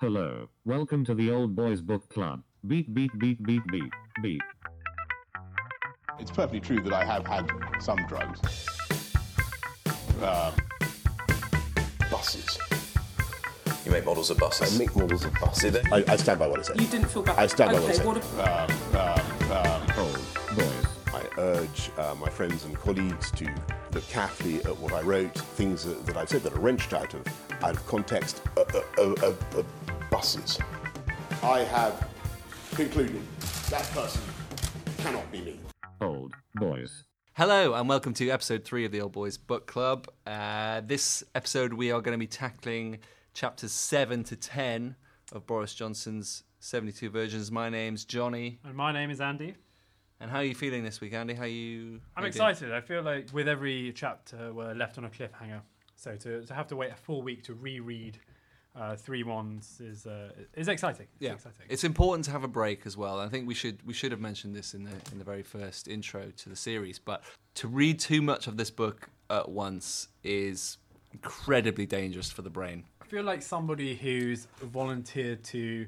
Hello, welcome to the Old Boys Book Club. Beat, beat, beat, beat, beat, beat. It's perfectly true that I have had some drugs. Uh, buses. You make models of buses. I make models of buses. I, I stand by what I said. You didn't feel bad. I stand by what I said. what a- Old Boys. I urge uh, my friends and colleagues to look carefully at what I wrote, things that, that I've said that are wrenched out of out of context. Uh, uh, buses. I have concluded that person cannot be me. Old Boys. Hello, and welcome to episode three of the Old Boys Book Club. Uh, this episode, we are going to be tackling chapters seven to ten of Boris Johnson's 72 Virgins. My name's Jonny. And my name is Andy. And how are you feeling this week, Andy? How are you? I'm how you doing? excited. I feel like with every chapter, we're left on a cliffhanger. So to, to have to wait a full week to reread uh, three ones is uh, is exciting. It's Yeah, exciting. it's important to have a break as well. I think we should we should have mentioned this in the in the very first intro to the series. But to read too much of this book at once is incredibly dangerous for the brain. I feel like somebody who's volunteered to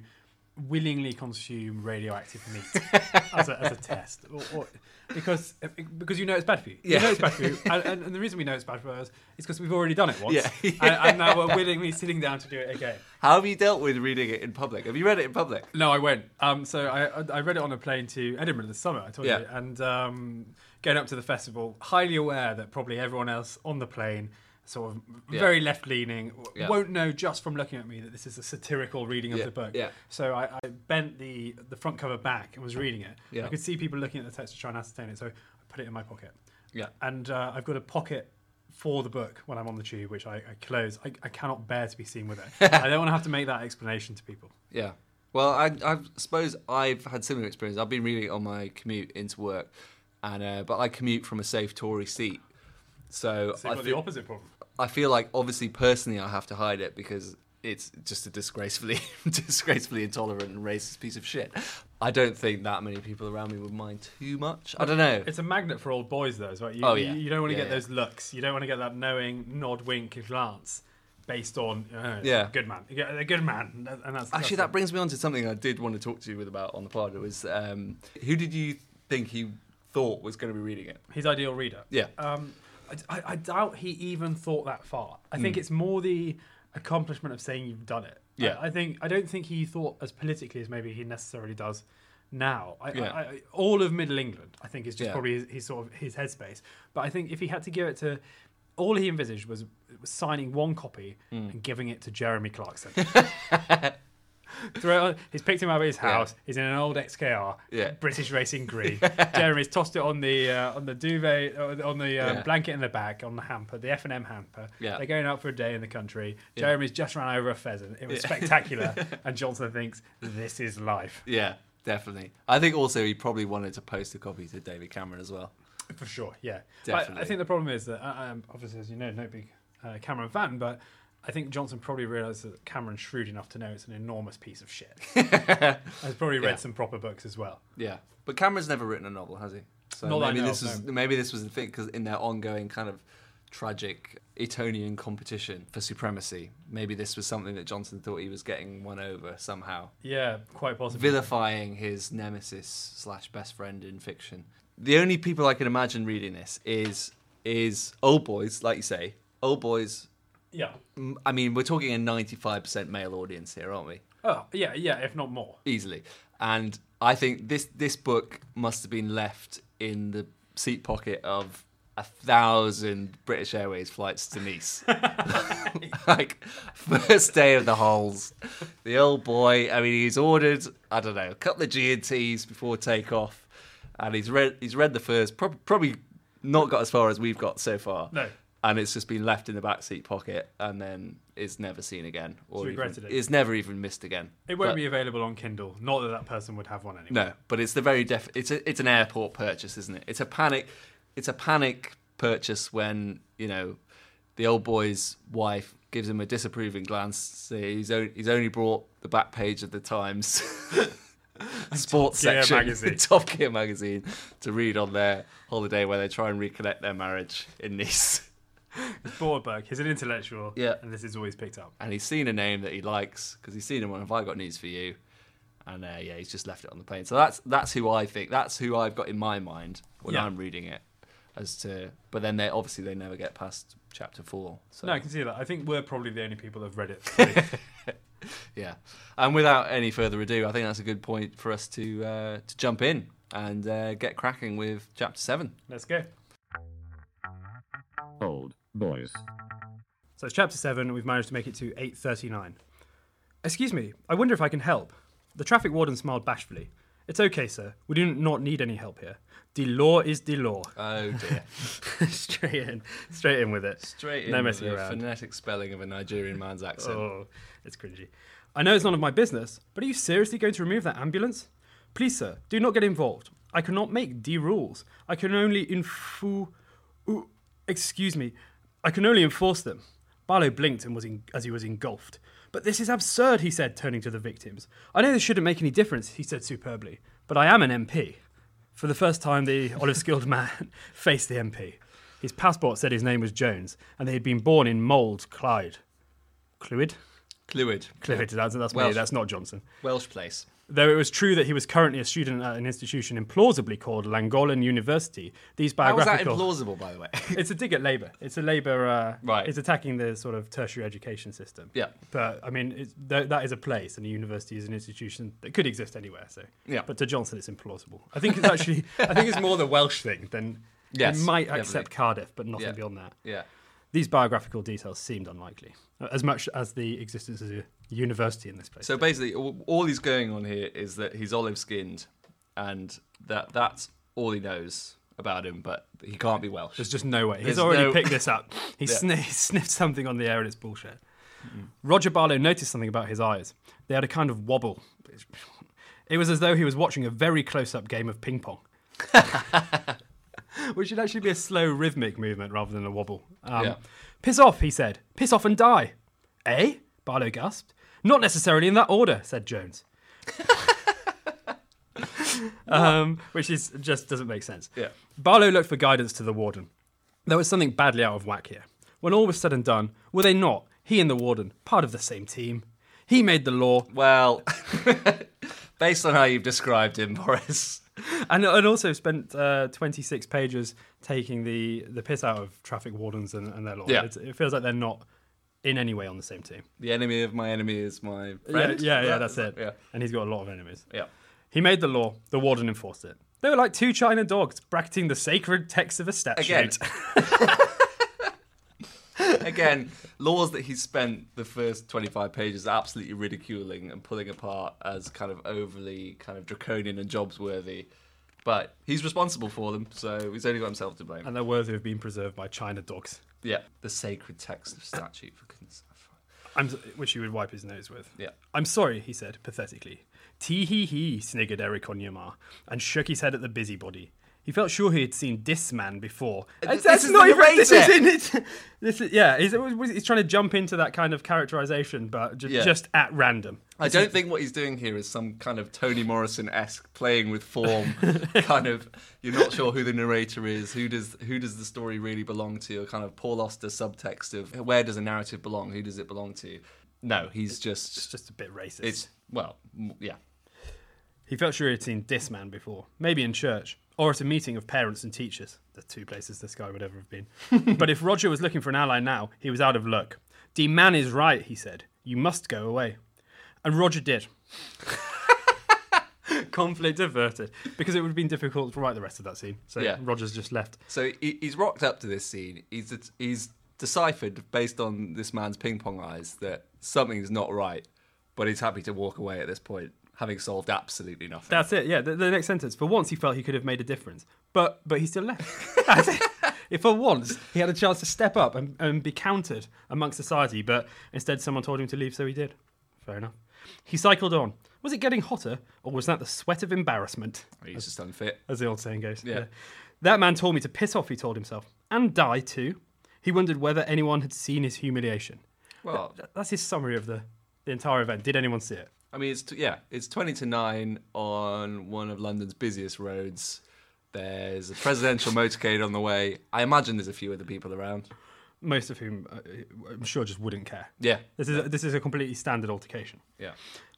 willingly consume radioactive meat as, a, as a test, or, or, because because you know it's bad for you. Yeah. You know it's bad for you, and, and, the reason we know it's bad for us is because we've already done it once, Yeah. and, and now we're willingly sitting down to do it again. How have you dealt with reading it in public? Have you read it in public? No, I went. Um, so I I read it on a plane to Edinburgh this summer. I told Yeah. you, and um, going up to the festival, highly aware that probably everyone else on the plane, sort of Yeah. very left leaning, Yeah. won't know just from looking at me that this is a satirical reading of Yeah, the book. yeah. So I, I bent the the front cover back and was reading it. Yeah. I could see people looking at the text to try and ascertain it. So I put it in my pocket, Yeah. and uh, I've got a pocket. For the book, when I'm on the tube, which I, I close, I, I cannot bear to be seen with it. I don't want to have to make that explanation to people. Yeah. Well, I, I suppose I've had similar experience. I've been reading it on my commute into work, and uh, but I commute from a safe Tory seat, so I you've the feel, opposite problem. I feel like obviously personally I have to hide it because it's just a disgracefully disgracefully intolerant and racist piece of shit. I don't think that many people around me would mind too much. I don't know. It's a magnet for old boys, though, well. You, Oh, yeah. you, you don't want to Yeah, get yeah. those looks. You don't want to get that knowing nod, wink, glance based on uh, Yeah. good man. A good man, and that's Actually, that brings me on to something I did want to talk to you with about on the pod. It was um, who did you think he thought was going to be reading it? his ideal reader. Yeah. Um, I, I, doubt he even thought that far. I think it's more the accomplishment of saying you've done it. Yeah. I, I think I don't think he thought as politically as maybe he necessarily does now. I, Yeah. I, all of Middle England, I think, is just Yeah. probably his, his sort of his headspace. But I think if he had to give it to, all he envisaged was, was signing one copy Hmm. and giving it to Jeremy Clarkson. Throw it on, he's picked him up at his Yeah. house. He's in an old XKR, Yeah. British Racing Green. Jeremy's tossed it on the uh, on the duvet, uh, on the uh, Yeah. blanket in the back, on the hamper, the F and M hamper. Yeah. They're going out for a day in the country. Yeah. Jeremy's just ran over a pheasant. It was spectacular, and Johnson thinks this is life Yeah, definitely. I think also he probably wanted to post a copy to David Cameron as well. for sure. Yeah, But Definitely. I think the problem is that uh, um, obviously, as you know, no big uh, Cameron fan, but. I think Johnson probably realised that Cameron's shrewd enough to know it's an enormous piece of shit. Has probably read Yeah. some proper books as well. Yeah, but Cameron's never written a novel, has he? So Not that I maybe know this of, was maybe this was the thing because in their ongoing kind of tragic Etonian competition for supremacy, maybe this was something that Johnson thought he was getting won over somehow, Yeah, quite possibly. vilifying his nemesis slash best friend in fiction. The only people I can imagine reading this is is old boys, like you say, old boys. Yeah. I mean, we're talking a ninety-five percent male audience here, aren't we? Oh, yeah, yeah, if not more. easily. And I think this this book must have been left in the seat pocket of a thousand British Airways flights to Nice. like first day of the holes, the old boy. I mean, he's ordered I don't know a couple of G and T's before takeoff, and he's read he's read the first prob- probably not got as far as we've got so far. No. And it's just been left in the back seat pocket, and then is never seen again, or even, regretted it. is never even missed again. It won't But- be available on Kindle. Not that that person would have one anyway. no, but it's the very def. It's a, it's an airport purchase, isn't it? It's a panic. It's a panic purchase when you know the old boy's wife gives him a disapproving glance. Say he's only, he's only brought the back page of the Times sports Top Gear section, magazine. Top Gear magazine, to read on their holiday where they try and reconnect their marriage in Nice. Borberg, he's an intellectual. Yeah. And this is always picked up. and he's seen a name that he likes because he's seen him on Have I Got News for You, and uh, yeah, he's just left it on the plane. So that's that's who I think. That's who I've got in my mind when Yeah. I'm reading it. As to, but then they obviously they never get past chapter four. So No, I can see that. I think we're probably the only people that have read it. yeah, and without any further ado, I think that's a good point for us to uh, to jump in and uh, get cracking with chapter seven. Let's go. Old boys. So it's chapter 7, and we've managed to make it to 8.39. Excuse me, I wonder if I can help. The traffic warden smiled bashfully. It's okay, sir. We do not need any help here. The law is the law. Oh dear, straight in. Straight in with it. straight in No with messing the around. phonetic spelling of a Nigerian man's accent. Oh, it's cringy. I know it's none of my business, but are you seriously going to remove that ambulance? Please, sir, do not get involved. I cannot make the rules. I can only infu. ooh, excuse me. I can only enforce them. Barlow blinked and was in, as he was engulfed. But this is absurd, he said, turning to the victims. I know this shouldn't make any difference, he said superbly, but I am an MP. For the first time, the olive skilled man faced the MP. His passport said his name was Jones, and they had been born in Mold, Clyde. Clwyd? Clwyd, Clwyd, that's, that's me, that's not Johnson. Welsh place. Though it was true that he was currently a student at an institution implausibly called Llangollen University, these How was that implausible, by the way? it's a dig at Labour. It's a Labour. Uh, Right. It's attacking the sort of tertiary education system. Yeah. But I mean, it's, th- that is a place, and a university is an institution that could exist anywhere. So. Yeah. But to Johnson, it's implausible. I think it's actually. I think it's more the Welsh thing than. Yes, They might definitely. accept Cardiff, but nothing Yeah. beyond that. yeah. These biographical details seemed unlikely, as much as the existence of university in this place. So basically, all, he's going on here is that he's olive skinned, and that that's all he knows about him. But he can't be Welsh. There's just no way. He's There's already no- picked this up. He, Yeah. sni- he sniffed something on the air and it's bullshit. Roger Barlow noticed something about his eyes. They had a kind of wobble. It was as though he was watching a very close up game of ping pong. Which should actually be a slow rhythmic movement rather than a wobble. Um, Yeah. Piss off, he said. Piss off and die. Eh? Barlow gasped. Not necessarily in that order, said Jones. um, which is just doesn't make sense. Yeah. Barlow looked for guidance to the warden. There was something badly out of whack here. When all was said and done, were they not, he and the warden, part of the same team? He made the law, Well, based on how you've described him, Boris. and, and also spent uh, 26 pages taking the, the piss out of traffic wardens and, and their law. Yeah. It's, it feels like they're not in any way on the same team. The enemy of my enemy is my friend. Yeah, yeah, yeah, that's it. Yeah, And he's got a lot of enemies. yeah. He made the law, the warden enforced it. They were like two China dogs bracketing the sacred text of a statute. Again. Again, laws that he spent the first 25 pages absolutely ridiculing and pulling apart as kind of overly kind of draconian and jobs worthy. But he's responsible for them, so he's only got himself to blame. and they're worthy of being preserved by China dogs. yeah, the sacred text of statute for goodness. I'm, which he would wipe his nose with. Yeah. I'm sorry, he said pathetically. Tee hee hee, sniggered Eric Onyema, and shook his head at the busybody. He felt sure he had seen this man before. this That's is not even. This isn't it. This is yeah. He's, he's trying to jump into that kind of characterization, but ju- Yeah. just at random. I don't think what he's doing here is some kind of Toni Morrison esque playing with form, kind of. You're not sure who the narrator is, who does who does the story really belong to, or kind of Paul Auster subtext of where does a narrative belong, who does it belong to. No, he's It's just just a bit racist. it's well, yeah, He felt sure he had seen this man before, maybe in church or at a meeting of parents and teachers, the two places this guy would ever have been. but if Roger was looking for an ally now, he was out of luck. The man is right, he said. You must go away. And Roger did. Conflict averted. Because it would have been difficult to write the rest of that scene. So Yeah. Roger's just left. So he, he's rocked up to this scene. He's he's deciphered based on this man's ping pong eyes that something's not right, but he's happy to walk away at this point, having solved absolutely nothing. That's it. Yeah, the, the next sentence. For once, he felt he could have made a difference, but but he still left. If for once he had a chance to step up and, and be counted amongst society, but instead someone told him to leave, so he did. Fair enough. He cycled on. Was it getting hotter, or was that the sweat of embarrassment, he's just unfit. as the old saying goes? Yeah. That man told me to piss off. He told himself, and die too. He wondered whether anyone had seen his humiliation. Well, Th- That's his summary of the, the entire event. Did anyone see it? I mean, it's t- yeah, it's twenty to nine on one of London's busiest roads. There's a presidential motorcade on the way. I imagine there's a few other people around. most of whom uh, I'm sure just wouldn't care. Yeah. This is a, this is a completely standard altercation. Yeah.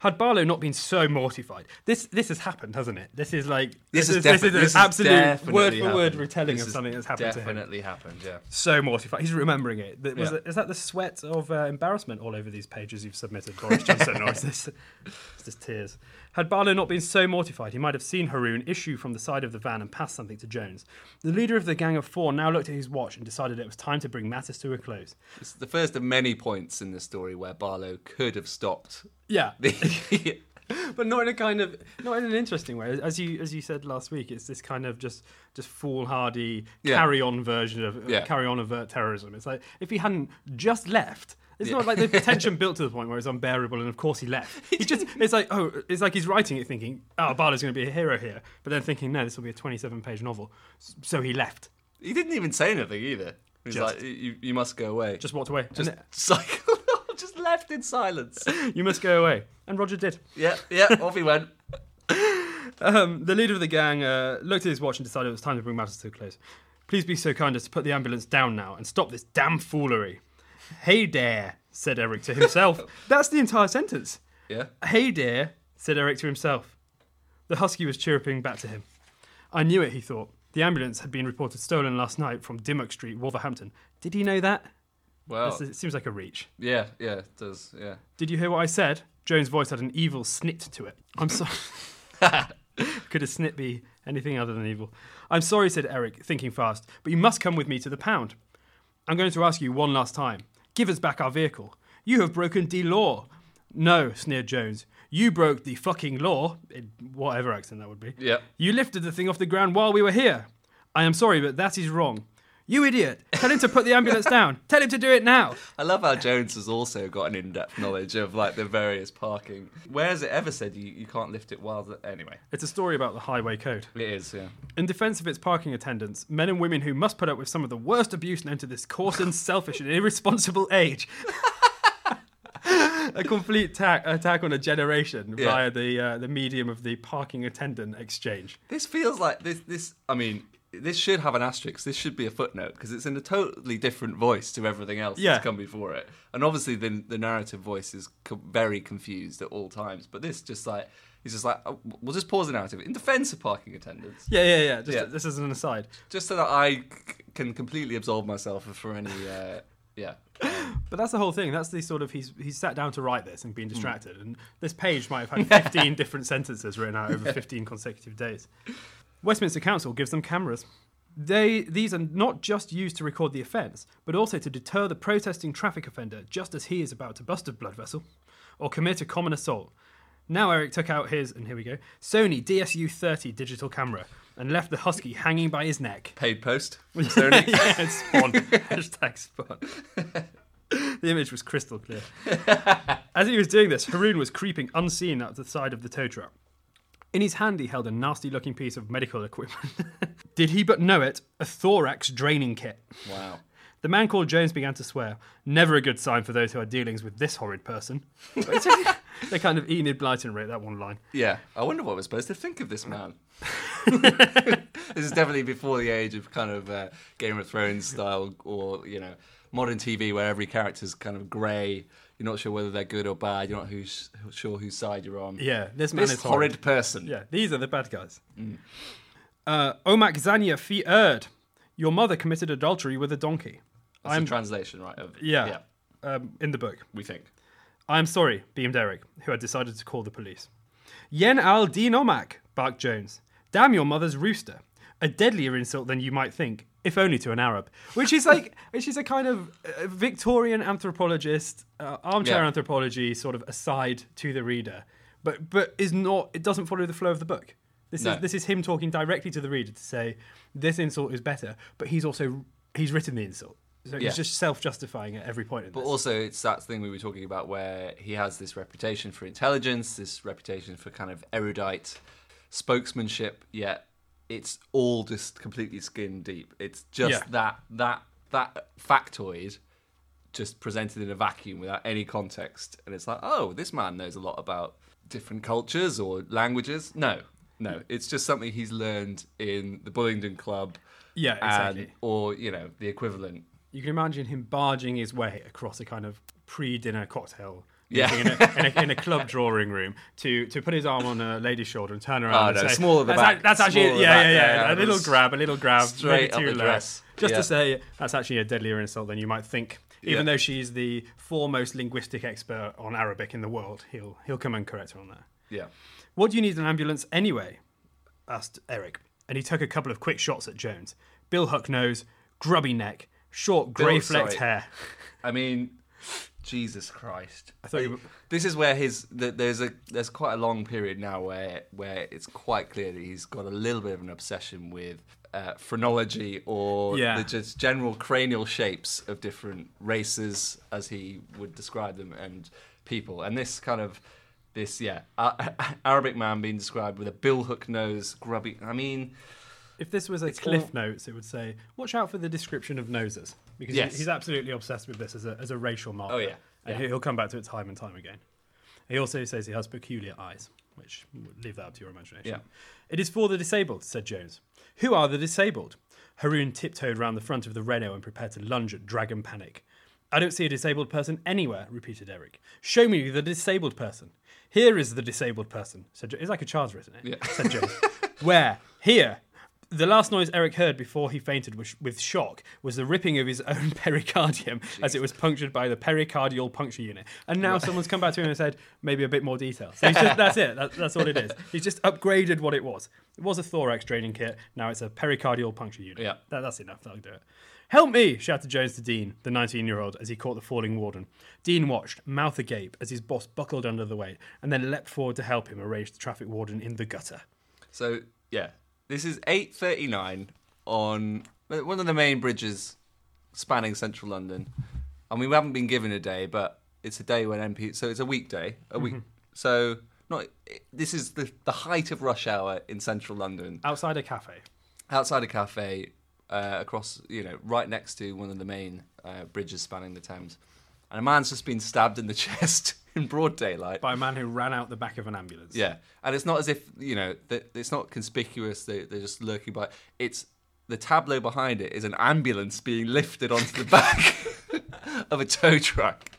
Had Barlow not been so mortified, this this has happened, hasn't it? This is like This, is is, this is an this absolute word for word retelling This of something that's happened to him. Definitely happened. Yeah. So mortified. He's remembering it. Yeah. it- is that the sweat of uh, embarrassment all over these pages you've submitted, Boris Johnson, or is this it's just tears? Had Barlow not been so mortified, he might have seen Haroon issue from the side of the van and pass something to Jones. The leader of the gang of four now looked at his watch and decided it was time to bring matters to a close. It's the first of many points in the story where Barlow could have stopped. Yeah, but not in a kind of not in an interesting way. As you as you said last week, it's this kind of just just foolhardy Yeah. carry on version of Yeah. carry on avert terrorism. It's like if he hadn't just left. It's not like the tension built to the point where it's unbearable, and of course he left. He just it's like oh, it's like he's writing it thinking oh Barlow's going to be a hero here, but then thinking no, this will be a twenty-seven page novel, S- so he left, he didn't even say anything either. He's Just- like, you, you must go away. just walked away. just And cycle, just left in silence. you must go away, and Roger did. Yeah, yeah, off he went. Um, the leader of the gang uh, looked at his watch and decided it was time to bring matters to a close. Please be so kind as to put the ambulance down now and stop this damn foolery. Hey there, said Eric to himself. That's the entire sentence. Yeah. Hey there, said Eric to himself. The husky was chirruping back to him. I knew it, he thought. The ambulance had been reported stolen last night from Dimmock Street, Wolverhampton. Did he know that? Well, This- It seems like a reach. yeah, yeah, it does. Yeah. Did you hear what I said? Jones' voice had an evil snit to it. I'm sorry. Could a snit be anything other than evil? I'm sorry, said Eric, thinking fast, but you must come with me to the pound. I'm going to ask you one last time. Give us back our vehicle. You have broken the law. No, sneered Jones. You broke the fucking law, in whatever accent that would be. Yeah. You lifted the thing off the ground while we were here. I am sorry, but that is wrong. You idiot! Tell him to put the ambulance down. Tell him to do it now. I love how Jones has also got an in-depth knowledge of like the various parking. Where has it ever said you, you can't lift it while the... anyway? It's a story about the highway code. It is, yeah. In defense of its parking attendants, men and women who must put up with some of the worst abuse known to this coarse and selfish and irresponsible age. a complete ta- attack on a generation Yeah. via the uh, the medium of the parking attendant exchange. This feels like this. This, I mean, this should have an asterisk. This should be a footnote because it's in a totally different voice to everything else Yeah. that's come before it. And obviously, the the narrative voice is co- very confused at all times. But this just like he's just like, oh, we'll just pause the narrative in defense of parking attendants, Yeah, yeah, yeah. Just Yeah. this is an aside. just so that I c- can completely absolve myself for any. Uh, yeah. Um, But that's the whole thing. That's the sort of he's he's sat down to write this and Hmm. been distracted, and this page might have had fifteen different sentences written out over fifteen consecutive days. Westminster Council gives them cameras. They these are not just used to record the offence, but also to deter the protesting traffic offender just as he is about to bust a blood vessel or commit a common assault. Now Eric took out his, and here we go, Sony DSU 30 digital camera and left the husky hanging by his neck. paid post. Sony. yeah, spawn. Hashtag spawn. the image was crystal clear. As he was doing this, Haroon was creeping unseen up the side of the tow truck. In his hand, he held a nasty looking piece of medical equipment. Did he but know it, a thorax draining kit. Wow. The man called Jones began to swear. Never a good sign for those who are dealings with this horrid person. they kind of Enid Blyton wrote that one line. Yeah, I wonder what we're supposed to think of this man. this is definitely before the age of kind of uh, Game of Thrones style or, you know, modern TV where every character's kind of grey. You're not sure whether they're good or bad. You're not who's, sure whose side you're on. Yeah, this man This is horrid person. Yeah, these are the bad guys. Uh, Omak Zania fi Erd. Your mother committed adultery with a donkey. That's I'm a translation, right? Of, yeah, Um, in the book. we think. I am sorry, beamed Eric, who had decided to call the police. Yen al din Omak, barked Jones. Damn your mother's rooster. A deadlier insult than you might think, if only to an Arab. Which is like, which is a kind of uh, Victorian anthropologist, uh, armchair Yeah. anthropology sort of aside to the reader, but but is not. It doesn't follow the flow of the book. This No. is this is him talking directly to the reader to say this insult is better, but he's also he's written the insult, so Yeah. he's just self-justifying at every point. In But this. also, it's that thing we were talking about where he has this reputation for intelligence, this reputation for kind of erudite spokesmanship, yet it's all just completely skin deep. It's just Yeah. that that that factoid just presented in a vacuum without any context, and it's like, oh, this man knows a lot about different cultures or languages. No, no, it's just something he's learned in the Bullingdon Club. Yeah, and- or you know the equivalent. You can imagine him barging his way across a kind of pre-dinner cocktail. Yeah. In a, in, a, in a club drawing room to, to put his arm on a lady's shoulder and turn oh, around Oh, and no, say, small at the that's, back, ac- that's actually, yeah, yeah, yeah, yeah, a little grab, a little grab, straight up the low. dress. Just Yeah. to say that's actually a deadlier insult than you might think. Even Yeah. though she's the foremost linguistic expert on Arabic in the world, he'll he'll come and correct her on that. Yeah. What do you need an ambulance anyway? asked Eric, and he took a couple of quick shots at Jones. bill hook nose, grubby neck, short grey flecked hair. I mean, Jesus Christ. I thought you were- This is where his th there's a there's quite a long period now where where it's quite clear that he's got a little bit of an obsession with uh, phrenology or Yeah. the just general cranial shapes of different races as he would describe them and people and this kind of this yeah uh, Arabic man being described with a bill hook nose grubby I mean If this was a Cliff Notes, it would say, "Watch out for the description of noses," because Yes. he's absolutely obsessed with this as a, as a racial marker. Oh, yeah. and Yeah. he'll come back to it time and time again. He also says he has peculiar eyes, which leave that up to your imagination. Yeah. It is for the disabled," said Jones. "Who are the disabled?" Haroon tiptoed round the front of the Renault and prepared to lunge at Dragan Panic. I don't see a disabled person anywhere, repeated Eric. Show me the disabled person. Here is the disabled person. Said Jo- It's like a child's written it. Yeah. Said Jones. Where? Here. The last noise Eric heard before he fainted with, with shock was the ripping of his own pericardium as it was punctured by the pericardial puncture unit. And now someone's come back to him and said, maybe a bit more detail. So he's just, that's it. That, that's all it is. He's just upgraded what it was. It was a thorax draining kit. Now it's a pericardial puncture unit. Yeah. That, that's enough. That'll do it. Help me! shouted Jones to Dean, the 19 year old, as he caught the falling warden. Dean watched, mouth agape, as his boss buckled under the weight and then leapt forward to help him arrange the traffic warden in the gutter. So yeah, this is eight thirty nine on one of the main bridges spanning central London. I mean, we haven't been given a day, but it's a day when MP. So it's a weekday, a week. So not. This is the the height of rush hour in central London, Outside a cafe. outside a cafe, uh, across you know, right next to one of the main uh, bridges spanning the Thames, and a man's just been stabbed in the chest in broad daylight. by a man who ran out the back of an ambulance. Yeah, and it's not as if you know that it's not conspicuous. They they're just lurking by. It's the tableau behind it is an ambulance being lifted onto the back of a tow truck.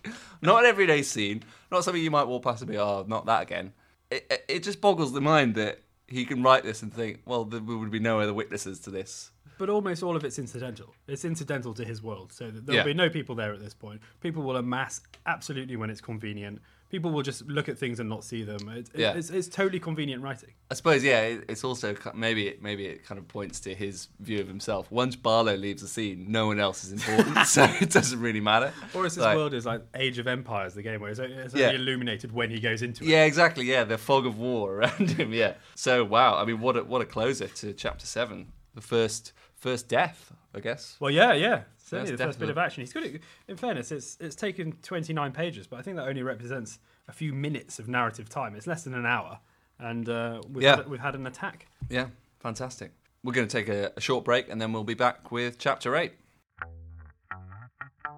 Not an everyday scene. Not something you might walk past and be, oh, not that again. It, it, it just boggles the mind that he can write this and think, well, there would be no other witnesses to this. But almost all of it's incidental. It's incidental to his world. So there'll Yeah. be no people there at this point. People will amass absolutely when it's convenient. People will just look at things and not see them. It, Yeah. it's, it's totally convenient writing. I suppose, yeah, it, it's also maybe it, maybe it kind of points to his view of himself. Once Barlow leaves the scene, no one else is important, so it doesn't really matter. Or as his Like- world is like Age of Empires, the game where it's, it's only Yeah. illuminated when he goes into it. Yeah, exactly. Yeah, the fog of war around him. Yeah. So wow, I mean, what a what a closer to chapter seven. The first first death, I guess. Well, yeah, yeah. Certainly That's the first bit of action. He's good. At, in fairness, it's it's taken 29 pages, but I think that only represents a few minutes of narrative time. It's less than an hour, and uh, we've, Yeah. had, we've had an attack. Yeah, fantastic. We're going to take a, a short break and then we'll be back with chapter eight.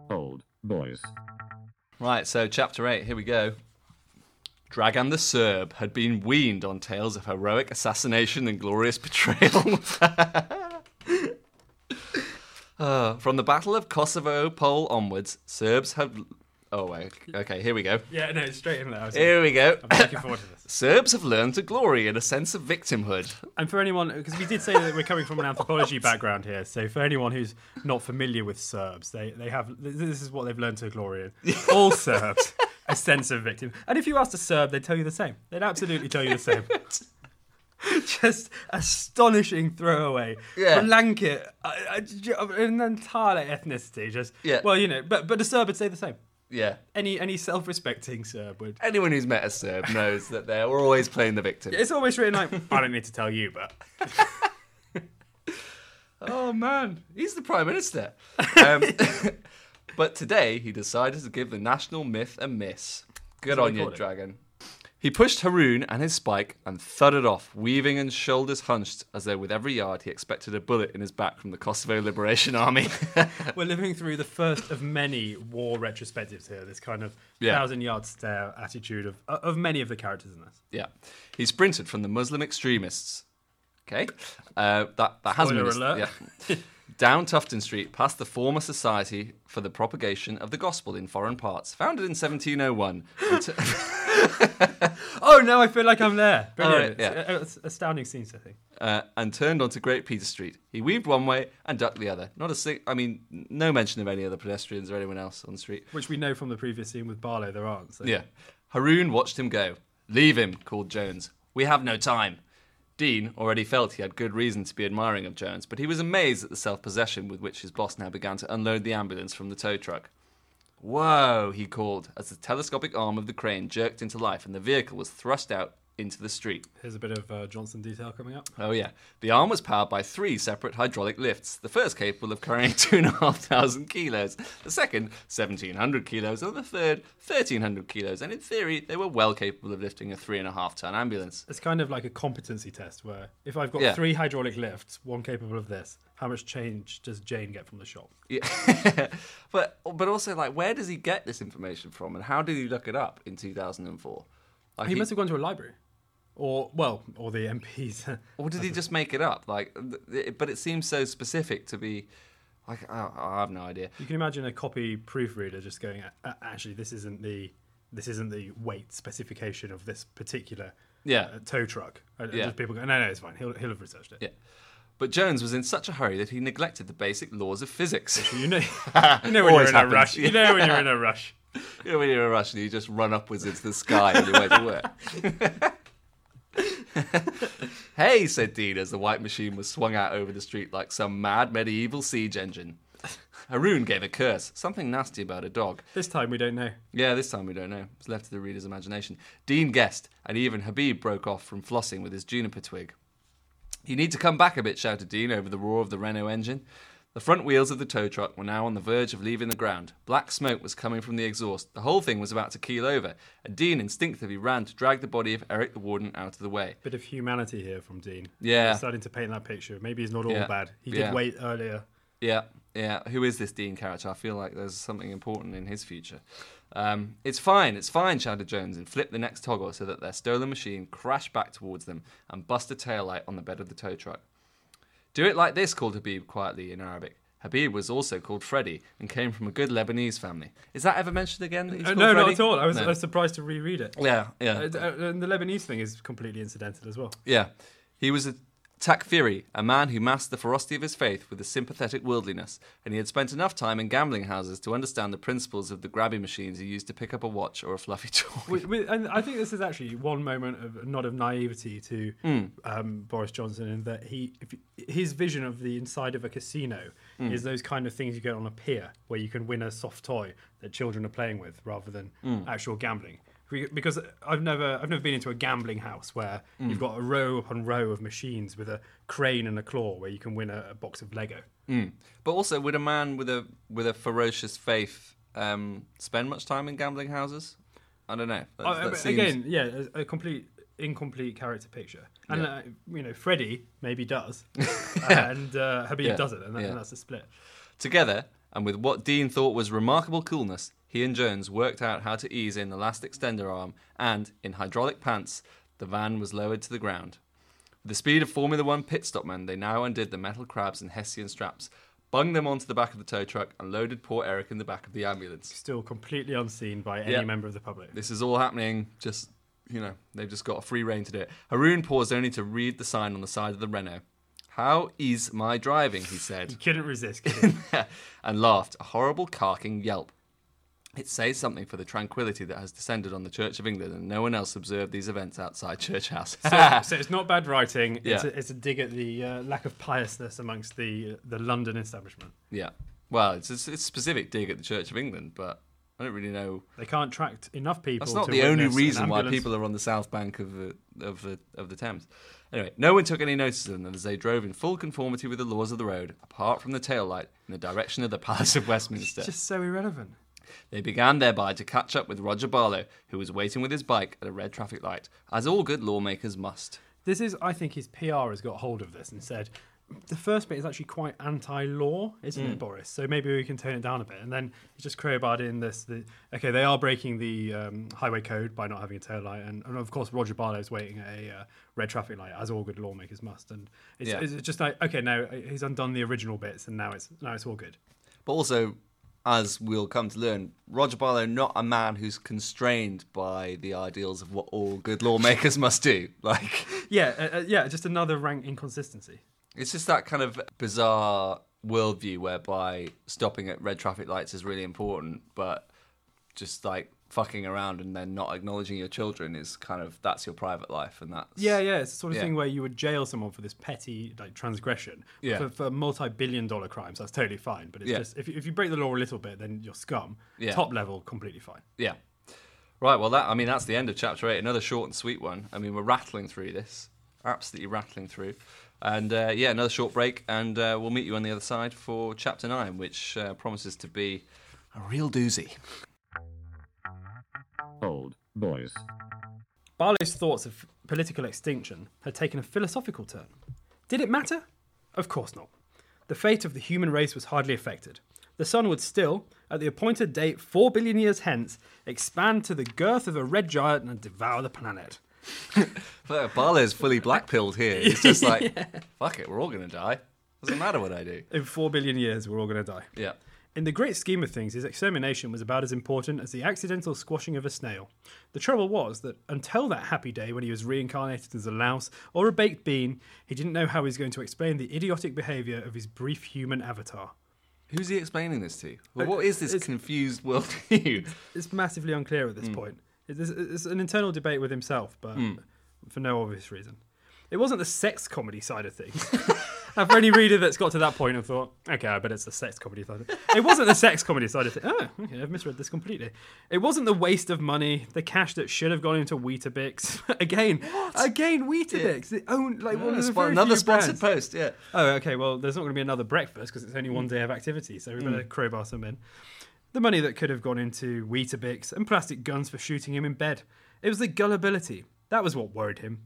Old boys. Right, so chapter 8, here we go. Dragan the Serb had been weaned on tales of heroic assassination and glorious betrayal. Uh, from the Battle of Kosovo Polje onwards, Serbs have. Oh, wait. Okay, here we go. Yeah, no, straight in there. Here we go. I'm looking forward to this. Serbs have learned to glory in a sense of victimhood. And for anyone, because we did say that we're coming from an anthropology background here, so for anyone who's not familiar with Serbs, they, they have this is what they've learned to glory in. All Serbs, a sense of victim. And if you asked a Serb, they'd tell you the same. They'd absolutely tell you the same. Just astonishing throwaway Yeah. blanket, uh, uh, an entire ethnicity. Just Yeah. well, you know, but but a Serb would say the same. Yeah. Any any self-respecting Serb would. Anyone who's met a Serb knows that they're always playing the victim. It's always written like I don't need to tell you, but Oh man, he's the prime minister. Um, but today he decided to give the national myth a miss. Good on you, Dragan. He pushed Haroon and his spike and thudded off, weaving and shoulders hunched, as though with every yard he expected a bullet in his back from the Kosovo Liberation Army. We're living through the first of many war retrospectives here. This kind of Yeah. thousand yard stare attitude of of many of the characters in this. yeah, he sprinted from the Muslim extremists. Okay, uh, that that has Spoiler been alert. Yeah. down Tufton Street past the former Society for the Propagation of the Gospel in Foreign Parts, founded in 1701. Oh, now I feel like I'm there. Brilliant. Alright, yeah. It's, it's astounding scenes, I think. uh, and turned onto Great Peter Street. He weaved one way and ducked the other. Not a sing- I mean, no mention of any other pedestrians or anyone else on the street. Which we know from the previous scene with Barlow there aren't. So. Yeah. Haroon watched him go. Leave him, called Jones. We have no time. Dean already felt he had good reason to be admiring of Jones, but he was amazed at the self possession with which his boss now began to unload the ambulance from the tow truck. Whoa, he called, as the telescopic arm of the crane jerked into life and the vehicle was thrust out into the street. Here's a bit of uh, Johnson detail coming up. Oh, yeah. The arm was powered by three separate hydraulic lifts. The first capable of carrying 2,500 kilos, the second, 1,700 kilos, and the third, 1,300 kilos. And in theory, they were well capable of lifting a 3.5 ton ambulance. It's kind of like a competency test where if I've got Yeah. three hydraulic lifts, one capable of this, how much change does Jane get from the shop? Yeah. but, but also, like, where does he get this information from and how did he look it up in 2004? Like, He must have gone to a library. Or, well, or the MPs. Or did he just make it up? Like, th- but it seems so specific to be. Like, I, I have no idea. you can imagine a copy proofreader just going, actually, this isn't the this isn't the weight specification of this particular Yeah. uh, tow truck. And Yeah. just people go, no, no, it's fine. He'll, he'll have researched it. Yeah. But Jones was in such a hurry that he neglected the basic laws of physics. You know, you know when you're in happens, a rush. You know when you're in a rush. you know, when you're in a rush and you just run upwards into the sky on your way to work. hey, said Dean as the white machine was swung out over the street like some mad medieval siege engine. Haroon gave a curse, something nasty about a dog. This time we don't know. Yeah, this time we don't know. It's left to the reader's imagination. Dean guessed, and even Habib broke off from flossing with his juniper twig. You need to come back a bit, shouted Dean over the roar of the Renault engine. The front wheels of the tow truck were now on the verge of leaving the ground. Black smoke was coming from the exhaust. The whole thing was about to keel over, and Dean instinctively ran to drag the body of Eric the Warden out of the way. Bit of humanity here from Dean. Yeah. He's starting to paint that picture. Maybe he's not all Yeah. bad. He did Yeah. wait earlier. Yeah, yeah. Who is this Dean character? I feel like there's something important in his future. Um, it's fine, it's fine, shouted Jones and flipped the next toggle so that their stolen machine crashed back towards them and bust a taillight on the bed of the tow truck. Do it like this, called Habib quietly in Arabic. Habib was also called Freddy and came from a good Lebanese family. Is that ever mentioned again? That Uh, no, not at all. I was, No. I was surprised to reread it. Yeah, yeah. Uh, uh, and the Lebanese thing is completely incidental as well. Yeah. He was a Takfiri, a man who masked the ferocity of his faith with a sympathetic worldliness, and he had spent enough time in gambling houses to understand the principles of the grabby machines he used to pick up a watch or a fluffy toy. And I think this is actually one moment of a nod of naivety to Hmm. um, Boris Johnson in that he, if, his vision of the inside of a casino Hmm. is those kind of things you get on a pier where you can win a soft toy that children are playing with rather than Hmm. actual gambling. Be- Because I've never, I've never been into a gambling house where Hmm. you've got a row upon row of machines with a crane and a claw where you can win a, a box of Lego. But also, would a man with a with a ferocious faith um, spend much time in gambling houses? I don't know. That- Uh, that seems- Again, yeah, a, a complete incomplete character picture, and Yeah. uh, you know Freddie maybe does, and uh, Habib Yeah, doesn't, and, that, yeah. and that's a split. Together, and with what Dean thought was remarkable coolness, he and Jones worked out how to ease in the last extender arm, and, in hydraulic pants, the van was lowered to the ground. With the speed of Formula One pit stop men, they now undid the metal crabs and Hessian straps, bunged them onto the back of the tow truck, and loaded poor Eric in the back of the ambulance. Still completely unseen by any Yeah. member of the public. This is all happening just, you know, they've just got a free reign to do it. Haroon paused only to read the sign on the side of the Renault. How is my driving? he said. He couldn't resist. Could he? and laughed, a horrible carking yelp. It says something for the tranquility that has descended on the Church of England, and no one else observed these events outside Church House. so, so it's not bad writing. It's, Yeah. a, it's a dig at the uh, lack of piousness amongst the the London establishment. yeah. Well, it's, it's, it's a specific dig at the Church of England, but I don't really know. They can't attract enough people. That's not the only reason why people are on the south bank of the of the of the Thames. Anyway, no one took any notice of them as they drove in full conformity with the laws of the road, apart from the tail light in the direction of the Palace of Westminster. It's Just so irrelevant. They began thereby to catch up with Roger Barlow, who was waiting with his bike at a red traffic light, as all good lawmakers must. This is, I think, his PR has got hold of this and said, the first bit is actually quite anti-law, isn't Mm. it, Boris? So maybe we can tone it down a bit. And then just crowbarred in this. The, okay, they are breaking the um, highway code by not having a tail light, and, and of course Roger Barlow's waiting at a uh, red traffic light, as all good lawmakers must. And it's, Yeah. it's just like okay, now he's undone the original bits, and now it's now it's all good. But also, as we'll come to learn, Roger Barlow not a man who's constrained by the ideals of what all good lawmakers must do. Like Yeah, uh, uh, yeah, just another rank inconsistency. it's just that kind of bizarre worldview whereby stopping at red traffic lights is really important, but just like fucking around and then not acknowledging your children is kind of that's your private life and that's Yeah, yeah, it's the sort of Yeah. thing where you would jail someone for this petty like transgression. Yeah. For, for multi-billion-dollar crimes, that's totally fine. But it's Yeah. just if you, if you break the law a little bit, then you're scum. Yeah. Top level, completely fine. Yeah. Right, well that I mean that's the end of chapter 8. Another short and sweet one. I mean we're rattling through this. Absolutely rattling through. And uh, yeah, another short break and uh, we'll meet you on the other side for chapter 9 which uh, promises to be a real doozy. Old boys. Barlow's thoughts of political extinction had taken a philosophical turn. Did it matter? Of course not. The fate of the human race was hardly affected. The sun would still, at the appointed date four billion years hence, expand to the girth of a red giant and devour the planet. But Barlow's fully black-pilled here. He's just like, fuck it, we're all going to die. Doesn't matter what I do. In four billion years, we're all going to die. Yeah. In the great scheme of things, his extermination was about as important as the accidental squashing of a snail. The trouble was that until that happy day when he was reincarnated as a louse or a baked bean, he didn't know how he was going to explain the idiotic behaviour of his brief human avatar. Who's he explaining this to? Well, what is this it's- confused worldview? It's massively unclear at this hmm. point. It's, it's an internal debate with himself, but hmm. for no obvious reason. It wasn't the sex comedy side of things. For any reader that's got to that point and thought, okay, I bet it's the sex comedy side. It. it wasn't the sex comedy side of things. Oh, okay, I've misread this completely. It wasn't the waste of money, the cash that should have gone into Weetabix. again, again, Weetabix. The own, like one of the Spo- very another sponsored brands. post, yeah. Oh, okay. Well, there's not going to be another breakfast because it's only one mm. day of activity, so we mm. better crowbar some in. The money that could have gone into Weetabix and plastic guns for shooting him in bed. It was the gullibility. That was what worried him.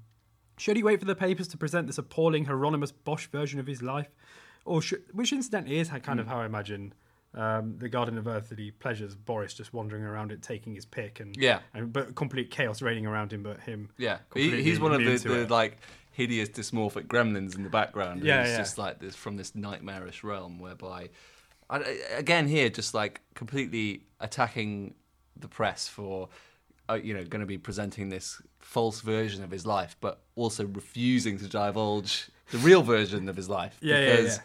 Should he wait for the papers to present this appalling Hieronymus Bosch version of his life? Or should, which incidentally is kind of how I imagine um, the Garden of Earthly Pleasures, Boris just wandering around it, taking his pick, and Yeah. and, but complete chaos reigning around him, but him, Yeah, he, he's one of the, the like hideous dysmorphic gremlins in the background. Yeah, it's yeah. just like this from this nightmarish realm whereby, I, again, here just like completely attacking the press for, uh, you know, going to be presenting this false version of his life, but also refusing to divulge the real version of his life Yeah, yeah, because yeah.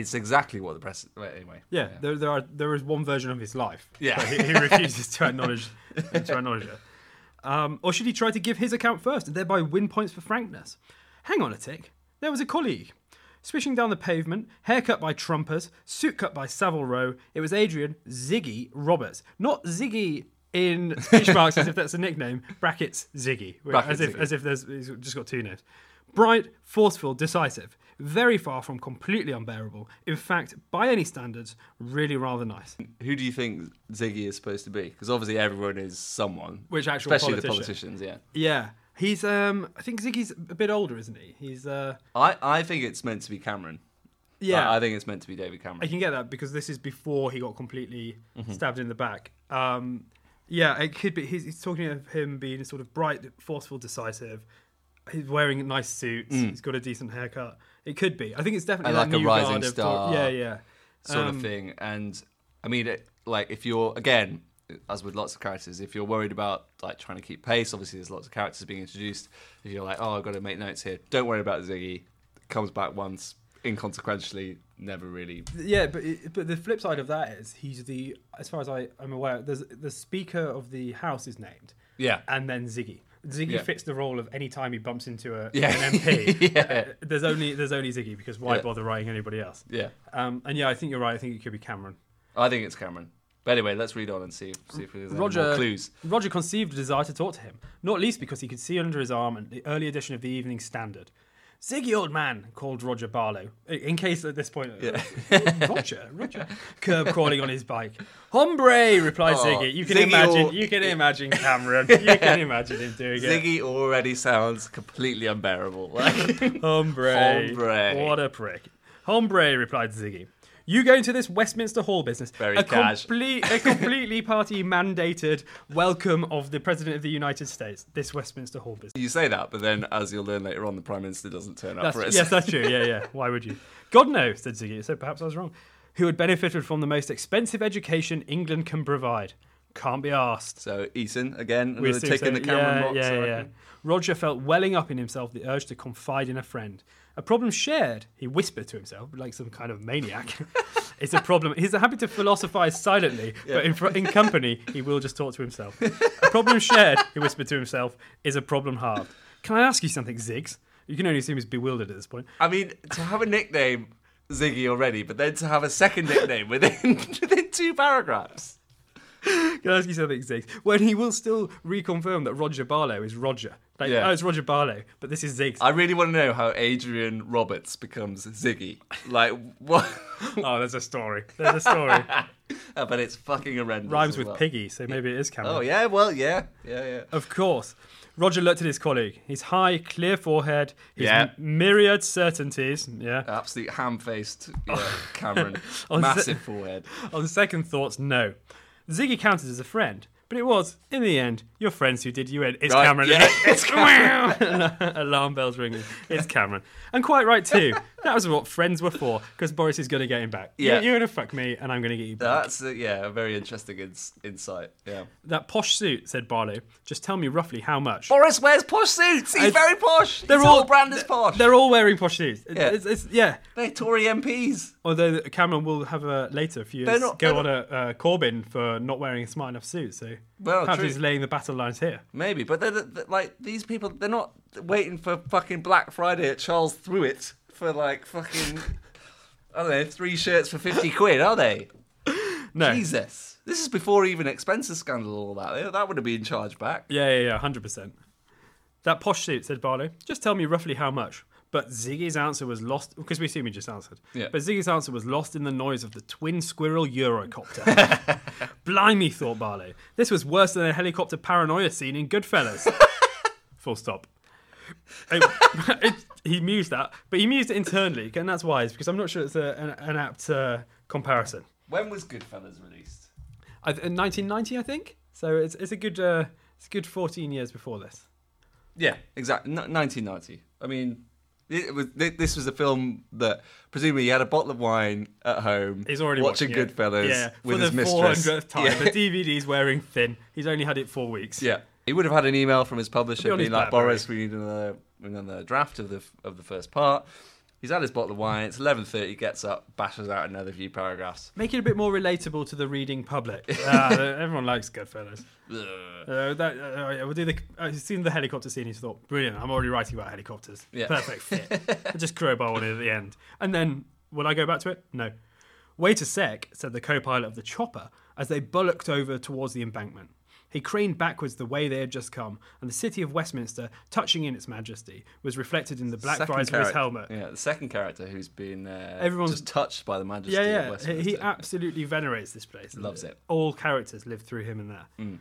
it's exactly what the press. Well, anyway, Yeah, There, there are there is one version of his life. Yeah. he, he refuses to acknowledge to acknowledge it. Um, or should he try to give his account first and thereby win points for frankness? Hang on a tick. There was a colleague. Swishing down the pavement, haircut by Trumpers, suit cut by Savile Row, it was Adrian Ziggy Roberts. Not Ziggy in speech marks as if that's a nickname, brackets Ziggy. Brackets as if Ziggy. as if there's he's just got two names. Bright, forceful, decisive. Very far from completely unbearable. In fact, by any standards, really rather nice. who do you think Ziggy is supposed to be? Because obviously everyone is someone. Which actual especially the politician? politicians? Yeah. Yeah. He's um I think Ziggy's a bit older, isn't he? He's uh I, I think it's meant to be Cameron. yeah. I, I think it's meant to be David Cameron. I can get that because this is before he got completely Mm-hmm. stabbed in the back. Um, yeah, it could be. He's, he's talking of him being sort of bright, forceful, decisive. He's wearing nice suits. He's got a decent haircut. It could be. I think it's definitely Mm. Like a rising star. yeah, yeah. sort Um, of thing. And I mean, it, like if you're again, as with lots of characters, if you're worried about like trying to keep pace, obviously there's lots of characters being introduced. If you're like, oh, I've got to make notes here, don't worry about Ziggy. Comes back once, inconsequentially, never really. Yeah, but it, but the flip side of that is he's the as far as I am aware, there's the speaker of the house is named. Yeah. and then Ziggy. Ziggy Yeah. fits the role of any time he bumps into a, Yeah. an MP. Yeah. Uh, there's only there's only Ziggy because why Yeah. bother writing anybody else? Yeah, Um, and yeah, I think you're right. I think it could be Cameron. I think it's Cameron. But anyway, let's read on and see if, see if there's any Roger more clues. Roger conceived a desire to talk to him, not least because he could see under his arm the early edition of the Evening Standard. Ziggy, old man, called Roger Barlow. In case at this point, uh, Roger, Roger, curb crawling on his bike. Hombre, replied Oh, Ziggy. You can Ziggy imagine, al- you can imagine Cameron. You can imagine him doing it. Ziggy already sounds completely unbearable. Like, Hombre. Hombre. What a prick. Hombre, replied Ziggy. You go into this Westminster Hall business. Very a cash. complete, a completely party mandated welcome of the President of the United States. This Westminster Hall business. you say that, but then, as you'll learn later on, the Prime Minister doesn't turn up That's, for it. yes, that's true. Yeah, yeah. Why would you? God knows, said Ziggy. So perhaps I was wrong. Who had benefited from the most expensive education England can provide? Can't be asked. So, Eton, again, another tick so. in the Cameron yeah, box. Yeah, yeah, yeah. Roger felt welling up in himself the urge to confide in a friend. A problem shared, he whispered to himself, like some kind of maniac. it's a problem. He's happy to philosophize silently, but in, fr- in company, he will just talk to himself. a problem shared, he whispered to himself, is a problem halved. Can I ask you something, Ziggs? You can only assume he's bewildered at this point. I mean, to have a nickname, Ziggy already, but then to have a second nickname within, within two paragraphs. Can I ask you something, Ziggs? When he will still reconfirm that Roger Barlow is Roger. Like, Yeah. oh, it's Roger Barlow, but this is Ziggs. I really want to know how Adrian Roberts becomes Ziggy. Like, what? oh, there's a story. There's a story. Uh, but it's fucking horrendous. Rhymes as with well. piggy, so maybe it is Cameron. Oh, yeah, well, yeah, yeah, yeah. Of course. Roger looked at his colleague. His high, clear forehead, his Yeah. m- myriad certainties. Yeah. Absolute ham faced yeah, Cameron. On se- Massive forehead. On second thoughts, no. Ziggy counted as a friend, but it was, in the end, your friends who did you in. It's Right, Cameron. yeah, isn't it? Alarm bells ringing. It's Cameron. And quite right, too. That was what friends were for, because Boris is going to get him back. Yeah. You're, going to fuck me, and I'm going to get you back. That's, uh, yeah, a very interesting ins- insight. Yeah. That posh suit, said Barlow. Just tell me roughly how much. Boris wears posh suits. He's I- very posh. They're His all whole brand is posh. They're all wearing posh suits. Yeah. It's, it's, yeah. They're Tory MPs. Although Cameron will have a later a few years not- go on a uh, Corbyn for not wearing a smart enough suit. So Well, perhaps true. he's laying the battle lines here. Maybe, but they're, they're- like these people. They're not waiting for fucking Black Friday at Charles Tyrwhitt for like fucking. I don't know, three shirts for fifty quid, are they? No. Jesus, this is before even expenses scandal. All that that would have been charged back. Yeah, yeah, yeah, hundred percent. That posh suit, said Barlow. Just tell me roughly how much. But Ziggy's answer was lost because we assume he just answered. Yeah. But Ziggy's answer was lost in the noise of the twin squirrel Eurocopter. Blimey, thought Barlow. This was worse than a helicopter paranoia scene in Goodfellas. Full stop. It- it- he mused that, but he mused it internally, and that's wise because I'm not sure it's a, an, an apt uh, comparison. When was Goodfellas released? I, in 1990, I think. So it's it's a good uh, it's a good 14 years before this. Yeah, exactly. Nineteen ninety. I mean. It was, this was a film that presumably he had a bottle of wine at home. He's already watching, watching. Goodfellas yeah, with for his the mistress. 400th time. Yeah. The DVD's wearing thin. He's only had it four weeks. Yeah, he would have had an email from his publisher be being like, "Boris, we need another, another draft of the of the first part." He's had his bottle of wine. It's eleven thirty. Gets up, bashes out another few paragraphs. Make it a bit more relatable to the reading public. Ah, everyone likes Goodfellas. Uh, that, uh, we'll do the. I've seen the helicopter scene. He's thought, brilliant. I'm already writing about helicopters. Yeah. Perfect fit. I'll just crowbar one in at the end, and then will I go back to it? No. Wait a sec," said the co-pilot of the chopper as they bullocked over towards the embankment. He craned backwards the way they had just come, and the city of Westminster, touching in its majesty, was reflected in the black Second visor of his helmet. Yeah, the second character who's been uh, Everyone's- just touched by the majesty Yeah, yeah. He, Westminster. he absolutely venerates this place. Loves it. Mm. All characters live through him in there.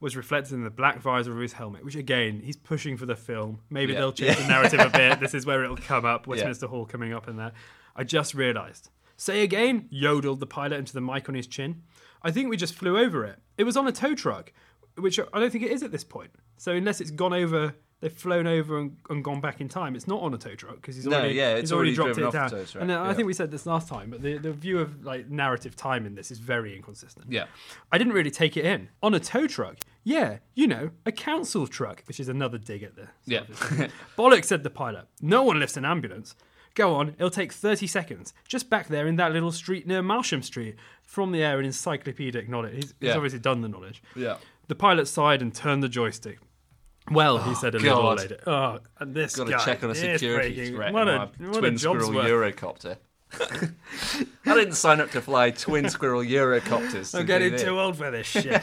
Was reflected in the black visor of his helmet, which again, he's pushing for the film. Maybe Yeah. they'll change the narrative a bit. This is where it'll come up. Yeah. Westminster Hall coming up in there. I just realised. Say again, yodeled the pilot into the mic on his chin. I think we just flew over it. It was on a tow truck, which I don't think it is at this point. So unless it's gone over, they've flown over and, and gone back in time. It's not on a tow truck because he's No, already, yeah, it's he's already, already dropped driven it off down. truck, and uh, I think we said this last time, but the, the view of like narrative time in this is very inconsistent. Yeah. I didn't really take it in. On a tow truck, yeah, you know, a council truck, which is another dig at the. Yeah. Bollocks, said the pilot. No one lifts an ambulance. Go on, it'll take 30 seconds. Just back there in that little street near Marsham Street. From the air, an encyclopedic knowledge. He's, he's Yeah. obviously done the knowledge. Yeah. The pilot sighed and turned the joystick. Well, he oh, said a little God. later. Oh, and this Got to guy check on a is security breaking- threat What a, my what a twin job's squirrel worth. Eurocopter. I didn't sign up to fly twin squirrel Eurocopters. to I'm do getting this. too old for this shit.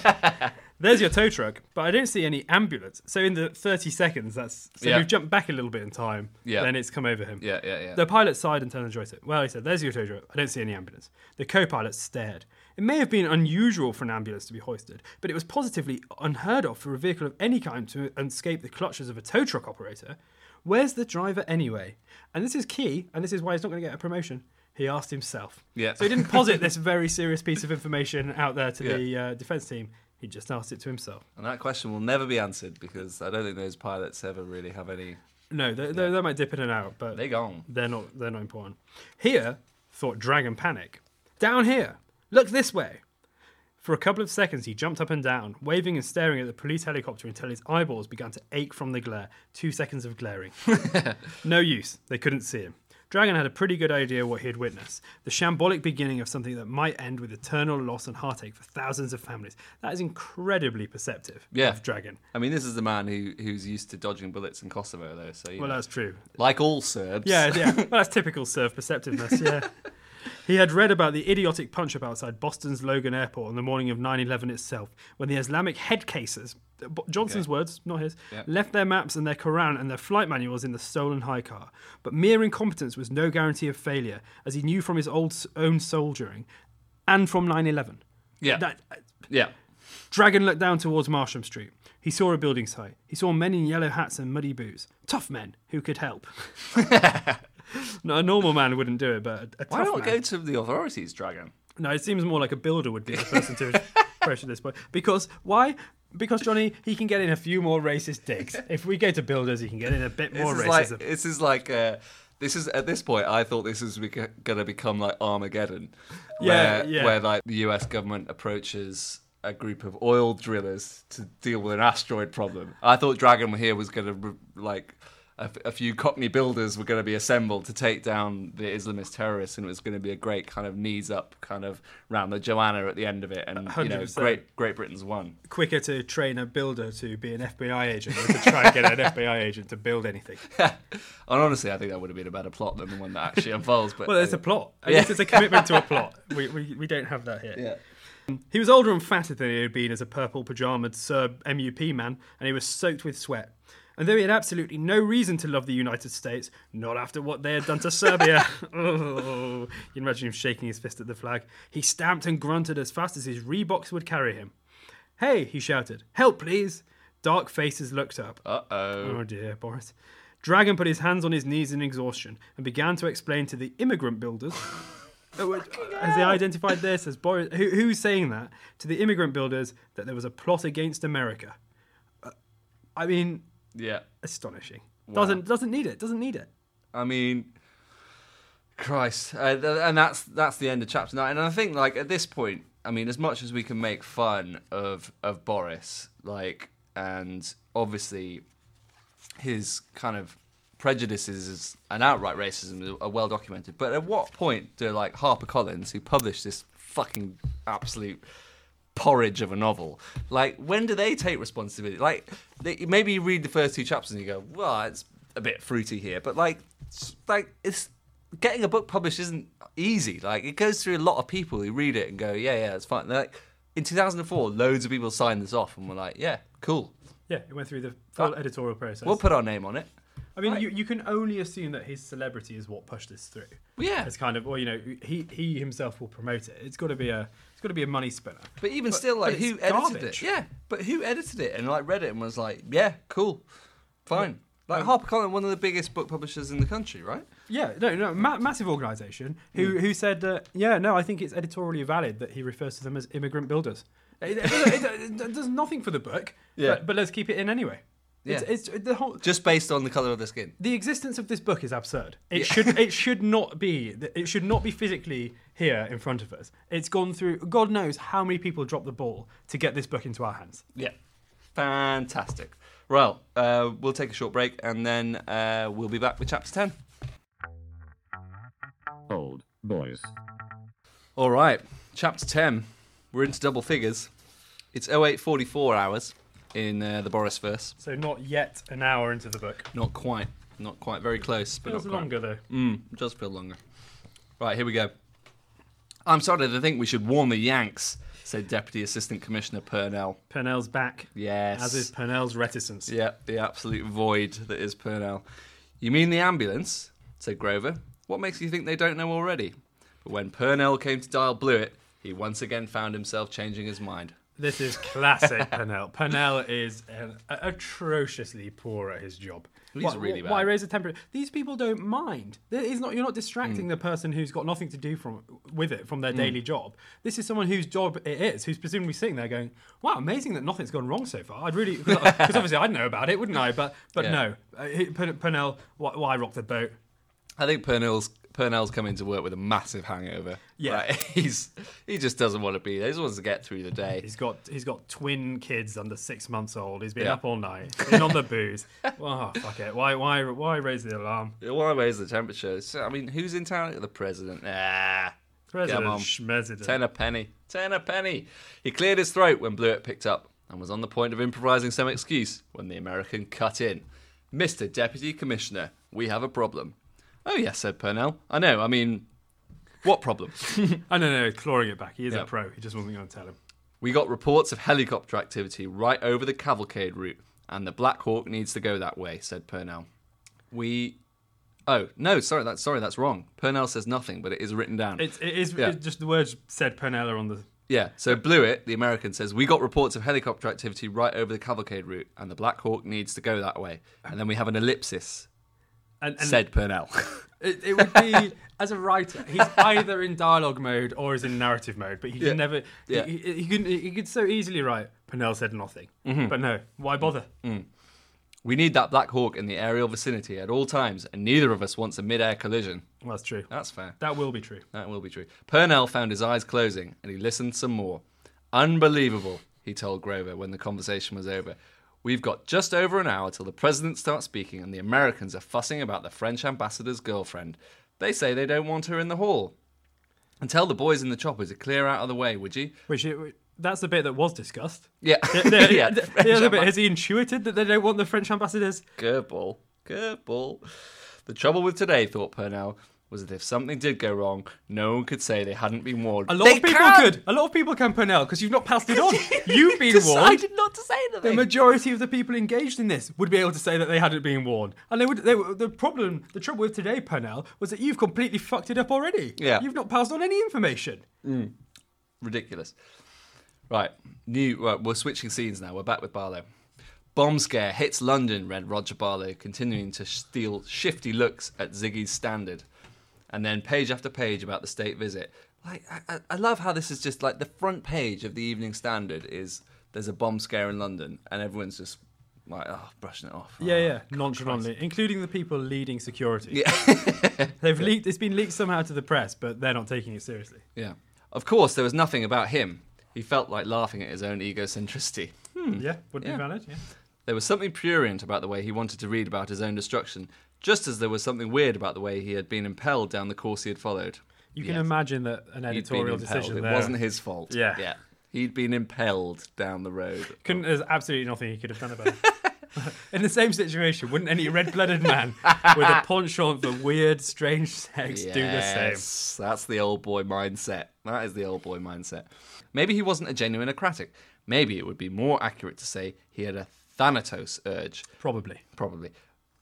There's your tow truck, but I don't see any ambulance. So in the 30 seconds, that's so Yeah. we've jumped back a little bit in time. Yeah. Then it's come over him. Yeah, yeah, yeah. The pilot sighed and turned to the joystick. Well, he said, "There's your tow truck. I don't see any ambulance." The co-pilot stared. It may have been unusual for an ambulance to be hoisted, but it was positively unheard of for a vehicle of any kind to escape the clutches of a tow truck operator. Where's the driver anyway? And this is key, and this is why he's not going to get a promotion. He asked himself. Yeah. So he didn't posit this very serious piece of information out there to the uh, defence team. He just asked it to himself. And that question will never be answered because I don't think those pilots ever really have any. No, they, they, they might dip in and out, but They gone. They're not. They're not important. Here, thought Dragan Panic. Down here, look this way. For a couple of seconds, he jumped up and down, waving and staring at the police helicopter until his eyeballs began to ache from the glare. Two seconds of glaring. no use. They couldn't see him. Dragan had a pretty good idea what he had witnessed the shambolic beginning of something that might end with eternal loss and heartache for thousands of families. That is incredibly perceptive Yeah. of Dragan. I mean, this is the man who who's used to dodging bullets in Kosovo, though. So, Well, know, that's true. like all Serbs. Yeah, yeah. Well, that's typical Serb perceptiveness, yeah. He had read about the idiotic punch up outside Boston's Logan Airport on the morning of 9 11 itself, when the Islamic head cases, Johnson's Okay. words, not his, Yeah. left their maps and their Quran and their flight manuals in the stolen high car. But mere incompetence was no guarantee of failure, as he knew from his old, own soldiering and from 9 11. Yeah. That, uh, Yeah. Dragan looked down towards Marsham Street. He saw a building site. He saw men in yellow hats and muddy boots. Tough men who could help. no, a normal man wouldn't do it, but a, a Why not man. go to the authorities, Dragan? No, it seems more like a builder would be the person to approach at this point. Because why? Because Jonny, he can get in a few more racist digs. If we go to builders, he can get in a bit more this is like racism. this is like uh, this is at this point. I thought this was going to become like Armageddon, Yeah, where, yeah. where like the U.S. government approaches a group of oil drillers to deal with an asteroid problem. I thought Dragan here was going to like. A, a few Cockney builders were going to be assembled to take down the Islamist terrorists, and it was going to be a great kind of knees up kind of round the Joanna at the end of it, and you know, 100%. great Great Britain's won. Quicker to train a builder to be an FBI agent than to try and get an FBI agent to build anything. and honestly, I think that would have been a better plot than the one that actually unfolds. But Well, it's uh, a plot. At Yeah. least it's a commitment to a plot. We, we, we don't have that here. yeah. He was older and fatter than he had been as a purple pajamaed Serb MUP man, and he was soaked with sweat. And though he had absolutely no reason to love the United States, not after what they had done to Serbia, oh, you can imagine him shaking his fist at the flag, he stamped and grunted as fast as his Reeboks would carry him. Hey, he shouted, help please! Dark faces looked up. Uh oh. Oh dear, Boris. Dragan put his hands on his knees in exhaustion and began to explain to the immigrant builders. Oh, Has he identified this as Boris? Who, who's saying that to the immigrant builders that there was a plot against America? Uh, I mean, Yeah. astonishing. Doesn't doesn't need it. Doesn't need it. I mean, Christ, uh, th- and that's that's the end of chapter nine. And I think, like at this point, I mean, as much as we can make fun of of Boris, like, and obviously his kind of prejudices and outright racism are well documented. But at what point do like Harper Collins, who published this fucking absolute porridge of a novel. Like, when do they take responsibility? Like, they, maybe you read the first two chapters and you go, "Well, it's a bit fruity here," but like, it's, like it's getting a book published isn't easy. Like, it goes through a lot of people who read it and go, "Yeah, yeah, it's fine." They're like, in 2004, loads of people signed this off and were like, "Yeah, cool, Yeah, it went through the full uh, editorial process. we'll put our name on it." I mean, you, you can only assume that his celebrity is what pushed this through. Yeah. It's kind of, well, you know, he he himself will promote it. It's got to be a it's got to be a money spinner. But even But- still, like, who edited garbage. it? Yeah, but who edited it and like read it and was like, "Yeah, cool, fine." Like Um, HarperCollins, one of the biggest book publishers in the country, right? Yeah, no, no, ma- massive organisation who who said, uh, yeah, no, I think it's editorially valid that he refers to them as immigrant builders. It, it, it- it does nothing for the book, Yeah. but, but let's keep it in anyway. Yeah. It's, it's the whole Just based on the color of their skin. the existence of this book is absurd. It should it should not be it should not be physically here in front of us. It's gone through God knows how many people dropped the ball to get this book into our hands. Yeah. Fantastic. Well, uh, we'll take a short break and then uh, we'll be back with chapter 10. Old boys. All right, chapter 10. We're into double figures. It's 0844 hours in uh, the Boris verse. So not yet an hour into the book. Not quite. Not quite. Very close, but Feels not quite. longer though. Mm, it does feel longer. Right, here we go. I'm sorry to think we should warn the Yanks. said Deputy Assistant Commissioner Purnell. Purnell's back. Yes. As is Purnell's reticence. Yeah, the absolute void that is Purnell. You mean the ambulance? said Grover. What makes you think they don't know already? But when Purnell came to dial Blewett, he once again found himself changing his mind. This is classic Purnell. Purnell is an, atrociously poor at his job. He's why, really Why raise the temperature? These people don't mind. Is not. You're not distracting the person who's got nothing to do from with it from their daily job. This is someone whose job it is, who's presumably sitting there going, "Wow, amazing that nothing's gone wrong so far." I'd really because obviously I'd know about it, wouldn't I? But but Yeah. no, uh, Purnell, why, why rock the boat? I think Purnell's Purnell's coming to work with a massive hangover. Yeah. Like, he's he just doesn't want to be there. He just wants to get through the day. He's got he's got twin kids under six months old. He's been Yeah. up all night, been on the booze. Oh fuck it! Why why why raise the alarm? Why raise the temperature? So, I mean, who's in town? The president. Ah, President. Schmesident. ten a penny. Ten a penny. He cleared his throat when Blewett picked up and was on the point of improvising some excuse when the American cut in. Mr. Deputy Commissioner, we have a problem. Oh, yes, said Purnell. I know. I mean, what problem? Oh no, no, clawing it back. He is Yeah. a pro. He just wasn't going to tell him. We got reports of helicopter activity right over the cavalcade route, and the Black Hawk needs to go that way, said Purnell. We. Oh, no, sorry, that's sorry, that's wrong. Purnell says nothing, but it is written down. It's it is Yeah. it's just the words said Purnell are on the. Yeah, so Blewett, the American, says, We got reports of helicopter activity right over the cavalcade route, and the Black Hawk needs to go that way. And then we have an ellipsis, And, and said Purnell. it, it would be as a writer, he's either in dialogue mode or is in narrative mode, but he can Yeah. never. Yeah. He, he, he can he could so easily write Purnell said nothing, Mm-hmm. but no, why bother? we need that Black Hawk in the aerial vicinity at all times, and neither of us wants a mid air collision. Well, that's true. That's fair. That will be true. That will be true. Purnell found his eyes closing, and he listened some more. Unbelievable, he told Grover when the conversation was over. We've got just over an hour till the president starts speaking, and the Americans are fussing about the French ambassador's girlfriend. They say they don't want her in the hall. And tell the boys in the chopper to clear out of the way, would you? Which that's the bit that was discussed. Yeah. The, yeah. the- the other bit has he intuited that they don't want the French ambassadors? Curveball. Curveball. The trouble with today, thought Purnell, was that if something did go wrong, no one could say they hadn't been warned. A lot They of people can! could. A lot of people can Purnell because you've not passed it on. You've been warned. Decided not to say that. The majority of the people engaged in this would be able to say that they hadn't been warned, and they would. They, were- the problem, the trouble with today, Purnell, was that you've completely fucked it up already. Yeah. you've not passed on any information. Hmm. Ridiculous. Right, new. Right, we're switching scenes now. We're back with Barlow. Bomb scare hits London. Read Roger Barlow, continuing to steal shifty looks at Ziggy's standard, and then page after page about the state visit. Like, I, I- love how this is just like the front page of the Evening Standard is there's a bomb scare in London, and everyone's just like, oh, brushing it off. Yeah, yeah, nonchalantly, including the people leading security. Yeah. They've leaked. It's been leaked somehow to the press, but they're not taking it seriously. Yeah. Of course, there was nothing about him. He felt like laughing at his own egocentricity. Yeah, would Hmm. Yeah. be valid. Yeah. There was something prurient about the way he wanted to read about his own destruction, just as there was something weird about the way he had been impelled down the course he had followed. You can Yes. imagine that an editorial impelled. decision It there wasn't his fault. Yeah. Yeah. He'd been impelled down the road. Couldn't, there's absolutely nothing he could have done about it. In the same situation, wouldn't any red-blooded man with a penchant for weird, strange sex do the same? Yes, That's the old boy mindset. That is the old boy mindset. Maybe he wasn't a genuine acratic. Maybe it would be more accurate to say he had a Thanatos urge. Probably. Probably.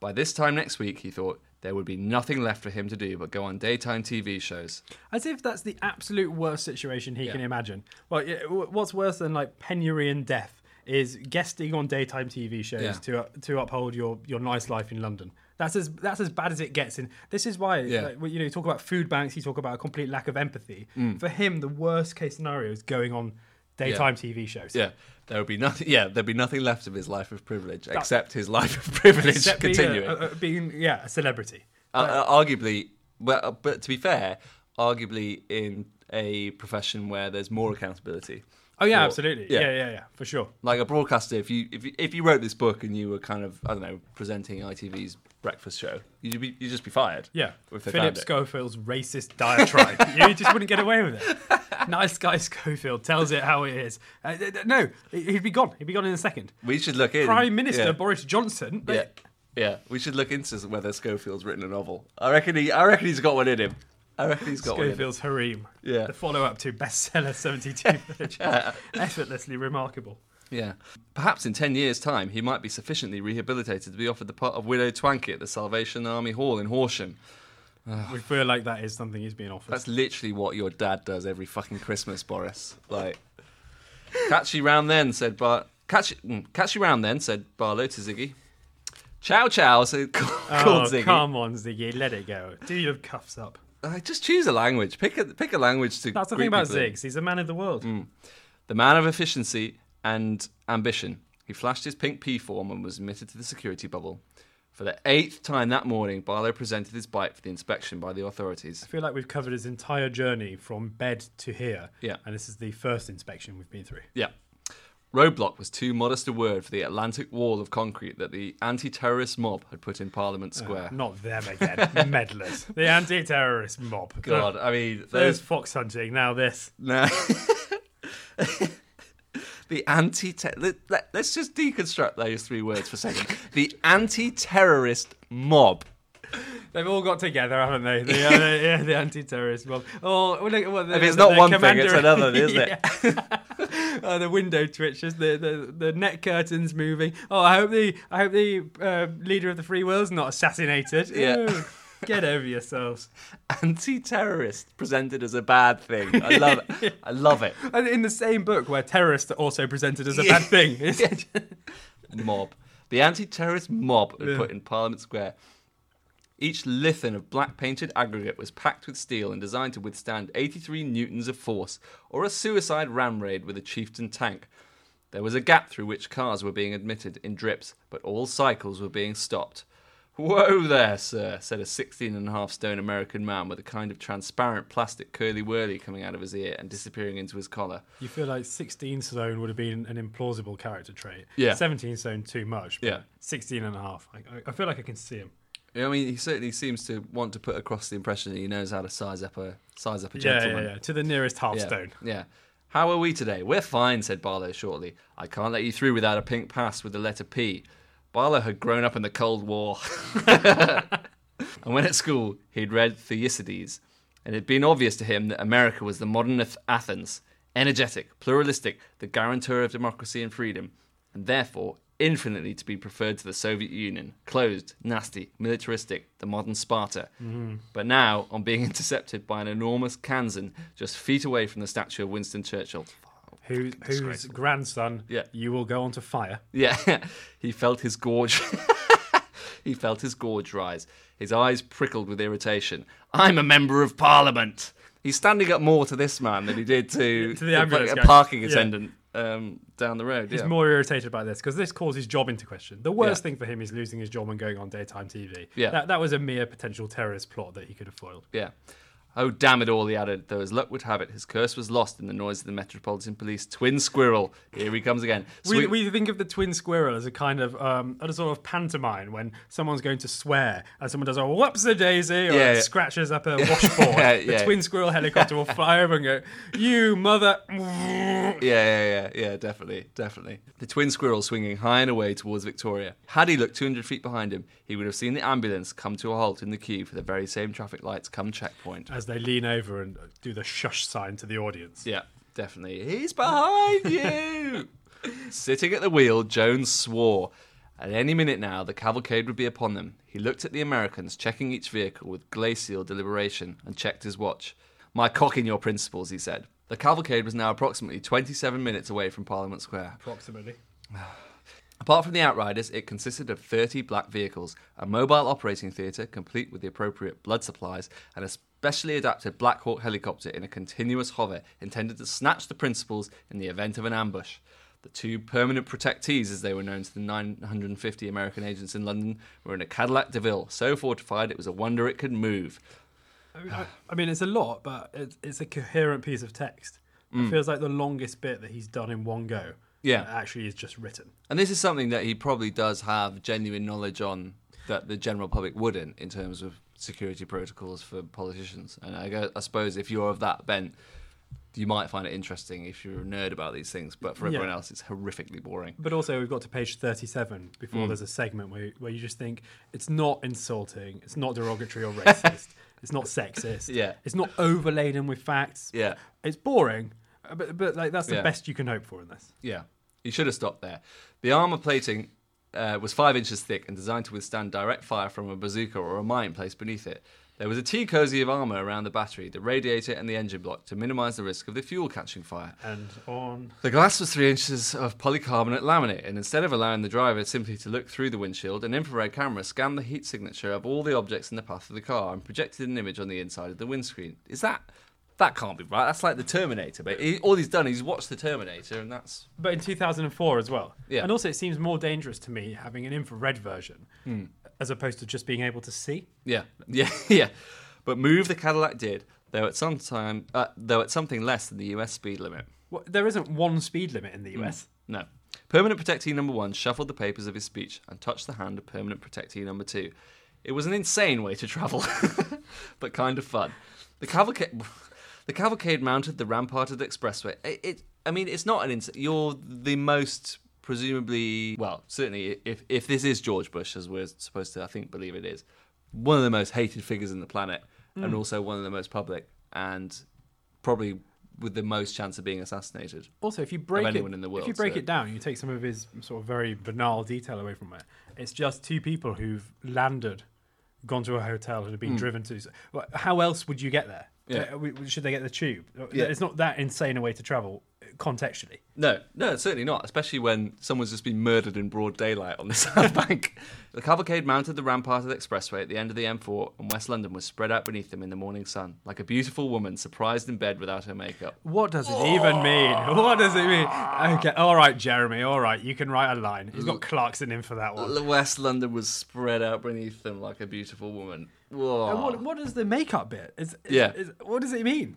By this time next week, he thought, there would be nothing left for him to do but go on daytime TV shows. As if that's the absolute worst situation he Yeah. can imagine. Well, what's worse than like penury and death is guesting on daytime TV shows Yeah. to to uphold your, your nice life in London. That's as that's as bad as it gets. And this is why, Yeah. like, you know, you talk about food banks, you talk about a complete lack of empathy. Mm. For him, the worst case scenario is going on daytime TV shows. Yeah, there would be nothing. Yeah, there'd be nothing left of his life of privilege except his life of privilege Except being a- continuing. a- being yeah, a celebrity. Uh, uh, arguably, well, uh, but to be fair, arguably in a profession where there's more accountability. Oh yeah, for- absolutely. Yeah. yeah, yeah, for sure. Like a broadcaster, if you if you, if you wrote this book and you were kind of I don't know presenting ITV's breakfast show, you'd be you'd just be fired. Yeah, if they Philip. Schofield's racist diatribe. you just wouldn't get away with it. Nice guy Schofield tells it how it is. Uh, no, he'd be gone. He'd be gone in a second. We should look in. Prime Minister Yeah. Boris Johnson. Yeah, yeah. We should look into whether Schofield's written a novel. I reckon he. I reckon he's got one in him. I reckon he's got one. in him. Schofield's Hareem. Yeah. The follow up to bestseller 72 Virgins. Effortlessly remarkable. Yeah. Perhaps in 10 years' time, he might be sufficiently rehabilitated to be offered the part of Widow Twankey at the Salvation Army Hall in Horsham. We feel like that is something he's being offered. That's literally what your dad does every fucking Christmas, Boris. Like, catch you round then, said Bar. Catch, mm, catch you round then, said Barlow to Ziggy. Ciao, ciao, said called oh, Ziggy. come on, Ziggy, let it go. Do your cuffs up. Uh, just choose a language. Pick a pick a language to. That's the thing about. Ziggs. He's a man of the world. The man of efficiency and ambition. He flashed his pink P form and was admitted to the security bubble. For the eighth time that morning, Barlow presented his bike for the inspection by the authorities. I feel like we've covered his entire journey from bed to here. Yeah. And this is the first inspection we've been through. Yeah. Roadblock was too modest a word for the Atlantic wall of concrete that the anti terrorist mob had put in Parliament Square. Not them again. Meddlers. The anti terrorist mob. God, I mean, There's fox hunting. Now this. No. the anti let, let, Let's just deconstruct those three words for a second. The anti terrorist mob. They've all got together, haven't they? The, uh, yeah, the anti-terrorist mob. Oh, well, look, well, the, If it's not one thing, it's another, isn't it? Oh, the window twitches, the, the the net curtains moving. Oh, I hope the I hope the uh, leader of the free will's not assassinated. Yeah. Get over yourselves. Anti terrorist presented as a bad thing. I love it. I love it. And in the same book where terrorists are also presented as a bad thing. Mob. The anti terrorist mob Yeah. put in Parliament Square. Each lithen of black painted aggregate was packed with steel and designed to withstand 83 newtons of force, or a suicide ram raid with a chieftain tank. There was a gap through which cars were being admitted in drips, but all cycles were being stopped. Whoa there, sir, said a 16 and a half stone American man with a kind of transparent plastic curly whirly coming out of his ear and disappearing into his collar. you feel like 16 stone would have been an implausible character trait. Yeah. 17 stone too much. but Yeah. 16 and a half. I, I- I feel like I can see him. Yeah, I mean, he certainly seems to want to put across the impression that he knows how to size up a size up a Yeah, yeah, gentleman. yeah. To the nearest half Yeah, stone. Yeah. How are we today? We're fine, said Barlow shortly. I can't let you through without a pink pass with the letter P. Barlow had grown up in the Cold War. and when at school, he'd read Thucydides, and it had been obvious to him that America was the modern Athens, energetic, pluralistic, the guarantor of democracy and freedom, and therefore infinitely to be preferred to the Soviet Union, closed, nasty, militaristic, the modern Sparta. Mm-hmm. But now, on being intercepted by an enormous Kansan just feet away from the statue of Winston Churchill, Who, whose grandson Yeah. you will go on to fire. Yeah, he felt his gorge. he felt his gorge rise. His eyes prickled with irritation. I'm a member of parliament. He's standing up more to this man than he did to, To the ambulance a guy. parking Yeah. attendant um, down the road. He's yeah. more irritated by this because this calls his job into question. The worst Yeah. thing for him is losing his job and going on daytime TV. Yeah. That, that was a mere potential terrorist plot that he could have foiled. Yeah. Oh, damn it all, he added, though as luck would have it, his curse was lost in the noise of the Metropolitan Police twin squirrel. Here he comes again. We, Sweet- we think of the twin squirrel as a kind of um, a sort of pantomime when someone's going to swear and someone does a whoops a daisy or Yeah, scratches up a washboard. Yeah, the yeah. twin squirrel helicopter will fly over and go, "You mother!" Yeah, yeah, yeah, yeah, definitely, definitely. The twin squirrel swinging high and away towards Victoria. Had he looked 200 feet behind him, he would have seen the ambulance come to a halt in the queue for the very same traffic lights come checkpoint. As they lean over and do the shush sign to the audience. Yeah, definitely. He's behind you! Sitting at the wheel, Jones swore. At any minute now, the cavalcade would be upon them. He looked at the Americans, checking each vehicle with glacial deliberation, and checked his watch. My cock in your principles, he said. The cavalcade was now approximately 27 minutes away from Parliament Square. Approximately. Apart from the Outriders, it consisted of 30 black vehicles, a mobile operating theatre complete with the appropriate blood supplies, and a specially adapted Black Hawk helicopter in a continuous hover intended to snatch the principals in the event of an ambush. The two permanent protectees, as they were known to the 950 American agents in London, were in a Cadillac DeVille, so fortified it was a wonder it could move. I mean, I, I mean, it's a lot, but it's, it's a coherent piece of text. Mm. It feels like the longest bit that he's done in one go. Yeah. actually is just written. And this is something that he probably does have genuine knowledge on that the general public wouldn't in terms of security protocols for politicians. And I, go, I suppose if you're of that bent, you might find it interesting if you're a nerd about these things. But for everyone Yeah. else, it's horrifically boring. But also, we've got to page 37 Mm. before there's a segment where, where you just think it's not insulting, it's not derogatory or racist. It's not sexist. Yeah. It's not overladen with facts. Yeah. It's boring, but but like that's the Yeah. best you can hope for in this. Yeah, you should have stopped there. The armor plating uh, was five inches thick and designed to withstand direct fire from a bazooka or a mine placed beneath it. There was a tea cozy of armor around the battery, the radiator, and the engine block to minimize the risk of the fuel catching fire. And on. The glass was three inches of polycarbonate laminate, and instead of allowing the driver simply to look through the windshield, an infrared camera scanned the heat signature of all the objects in the path of the car and projected an image on the inside of the windscreen. Is that. That can't be right. That's like the Terminator. But he, all he's done is watched the Terminator, and that's. But in 2004 as well. Yeah. And also, it seems more dangerous to me having an infrared version Hmm. as opposed to just being able to see. Yeah, yeah, yeah. But move the Cadillac did, though at some time, uh, though at something less than the U.S. speed limit. Well, there isn't one speed limit in the US. No. Permanent protectee number one shuffled the papers of his speech and touched the hand of permanent protectee number two. It was an insane way to travel, but kind of fun. The cavalcade, the cavalcade mounted the ramparted expressway. It, it I mean, it's not an ins- You're the most presumably, well, certainly if if this is George Bush, as we're supposed to, I think, believe it is, one of the most hated figures in the planet, and mm. also one of the most public, and probably with the most chance of being assassinated. Also, if you break anyone it, in the if you break so- it down, you take some of his sort of very banal detail away from it. It's just two people who've landed, gone to a hotel, and have been mm. driven to. How else would you get there? Yeah. Uh, should they get the tube? Yeah. It's not that insane a way to travel uh, contextually. No, no, certainly not. Especially when someone's just been murdered in broad daylight on the South Bank. The cavalcade mounted the rampart of the expressway at the end of the M4, and West London was spread out beneath them in the morning sun, like a beautiful woman surprised in bed without her makeup. What does it even mean? What does it mean? Okay, all right, Jeremy, all right, you can write a line. He's got Clarkson in for that one. The West London was spread out beneath them like a beautiful woman. Whoa. What, what is the makeup bit? Is, is- Yeah. is- what does it mean?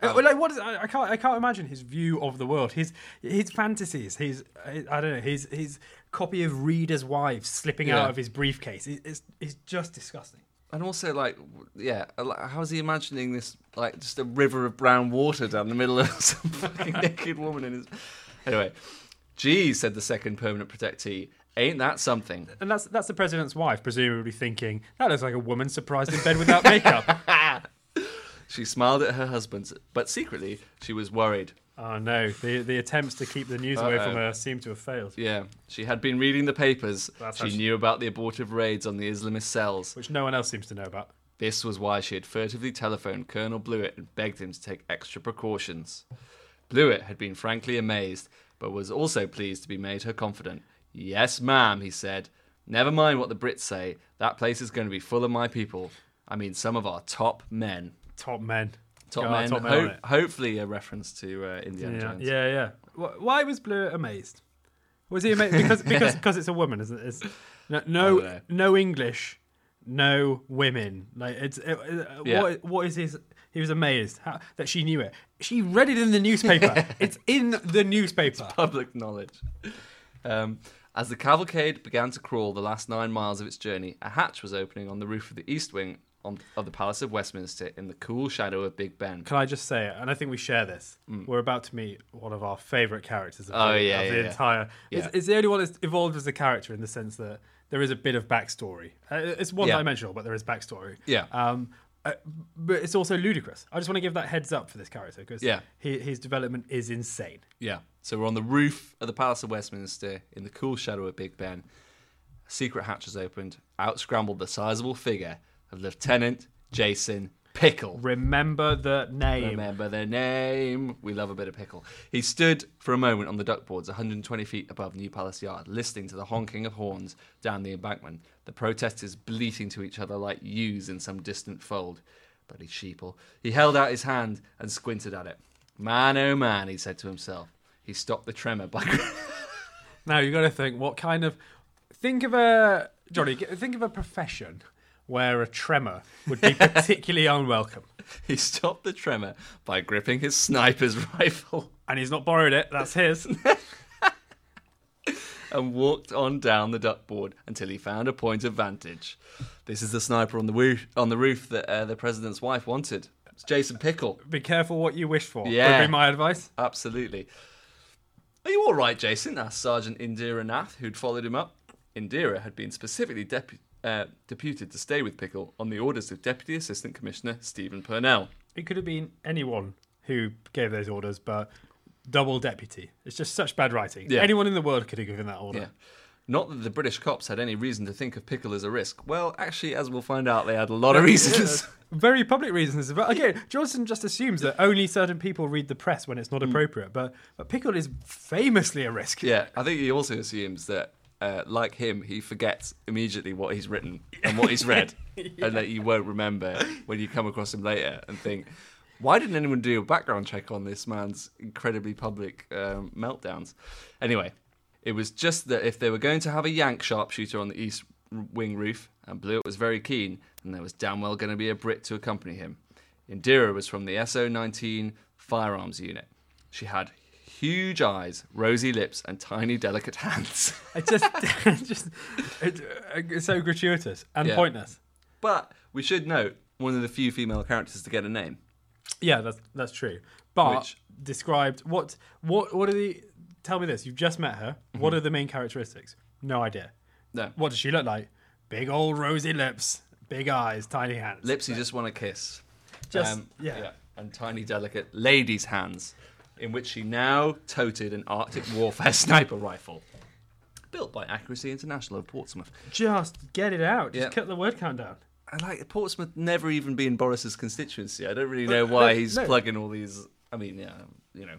Uh, well, like, what is, I, I can't. I can't imagine his view of the world. His his fantasies. His I don't know. His his copy of Reader's Wives slipping Yeah. out of his briefcase. It, it's it's just disgusting. And also, like, yeah, how is he imagining this, like, just a river of brown water down the middle of some fucking naked woman in his. Anyway, geez, said the second permanent protectee, ain't that something? And that's that's the president's wife, presumably thinking that looks like a woman surprised in bed without makeup. She smiled at her husband, but secretly she was worried. oh no! The the attempts to keep the news away from Uh-oh. her seem to have failed. Yeah, she had been reading the papers. That's she- knew about the abortive raids on the Islamist cells. Which no one else seems to know about. This was why she had furtively telephoned Colonel Blewett and begged him to take extra precautions. Blewett had been frankly amazed, but was also pleased to be made her confidant. Yes, ma'am, he said. Never mind what the Brits say. That place is going to be full of my people. I mean, some of our top men. Top men. Top God, men. top men Ho- hopefully, a reference to uh, Indiana Yeah, Jones. yeah, yeah. Why was Blewett amazed? Was he amazed because because because it's a woman? Isn't it? It's, no, no, no English, no women. Like it's it, it- Yeah. what what is his? He was amazed how, that she knew it. She read it in the newspaper. it's in the newspaper. public knowledge. Um, as the cavalcade began to crawl the last nine miles of its journey, a hatch was opening on the roof of the east wing on, of the Palace of Westminster in the cool shadow of Big Ben. Can I just say it? And I think we share this. We're about to meet one of our favourite characters of, Mm. Oh, the, yeah, of yeah, the yeah. entire. It's, it's the only one that's evolved as a character in the sense that there is a bit of backstory. Uh, it's one dimensional, but there is backstory. Yeah. Um, uh, but it's also ludicrous. I just want to give that heads up for this character because Yeah. he, his development is insane. Yeah. So we're on the roof of the Palace of Westminster in the cool shadow of Big Ben. A secret hatch has opened. Out scrambled the sizable figure of Lieutenant Jason Pickel. Remember the name. Remember the name. We love a bit of pickle. He stood for a moment on the duckboards 120 feet above New Palace Yard, listening to the honking of horns down the embankment, the protesters bleating to each other like ewes in some distant fold. Bloody sheeple. He held out his hand and squinted at it. Man, oh man, he said to himself. He stopped the tremor by. Now you've got to think what kind of think of a Jonny. Think of a profession where a tremor would be particularly unwelcome. he stopped the tremor by gripping his sniper's rifle And he's not borrowed it. That's his. and walked on down the duckboard until he found a point of vantage. This is the sniper on the roof on the roof that uh, the president's wife wanted. It's Jason Pickel. Be careful what you wish for. Yeah. Would be my advice. Absolutely. Are you all right, Jason? asked Sergeant Indira Nath, who'd followed him up. Indira had been specifically depu- uh, deputed to stay with Pickel on the orders of Deputy Assistant Commissioner Stephen Purnell. It could have been anyone who gave those orders, but double deputy. It's just such bad writing. Yeah. Anyone in the world could have given that order. Yeah. Not that the British cops had any reason to think of Pickel as a risk. Well, actually, as we'll find out, they had a lot of reasons. Very public reasons. But again, Johnson just assumes that only certain people read the press when it's not appropriate. But but Pickel is famously a risk. Yeah, I think he also assumes that, uh, like him, he forgets immediately what he's written and what he's read, and that you won't remember when you come across him later and think, why didn't anyone do a background check on this man's incredibly public um, meltdowns? Anyway, it was just that if they were going to have a Yank sharpshooter on the east wing roof, and Blewett was very keen, then there was damn well going to be a Brit to accompany him. Indira was from the SO 19 firearms unit. She had huge eyes, rosy lips, and tiny, delicate hands. It just, just it, uh, it's so gratuitous and Yeah. pointless. But we should note one of the few female characters to get a name. Yeah, that's that's true. But Which- described what what what are the? Tell me this. You've just met her. Mm-hmm. What are the main characteristics? No idea. No. What does she look like? Big old rosy lips, big eyes, tiny hands. Lips you just want to kiss. Just- yeah. And tiny, delicate ladies' hands, in which she now toted an Arctic warfare sniper rifle. Built by Accuracy International of Portsmouth. Just get it out. Just Yeah. cut the word count down. I like Portsmouth never even being Boris's constituency. I don't really know why no, he's no. plugging all these. I mean, yeah, you know,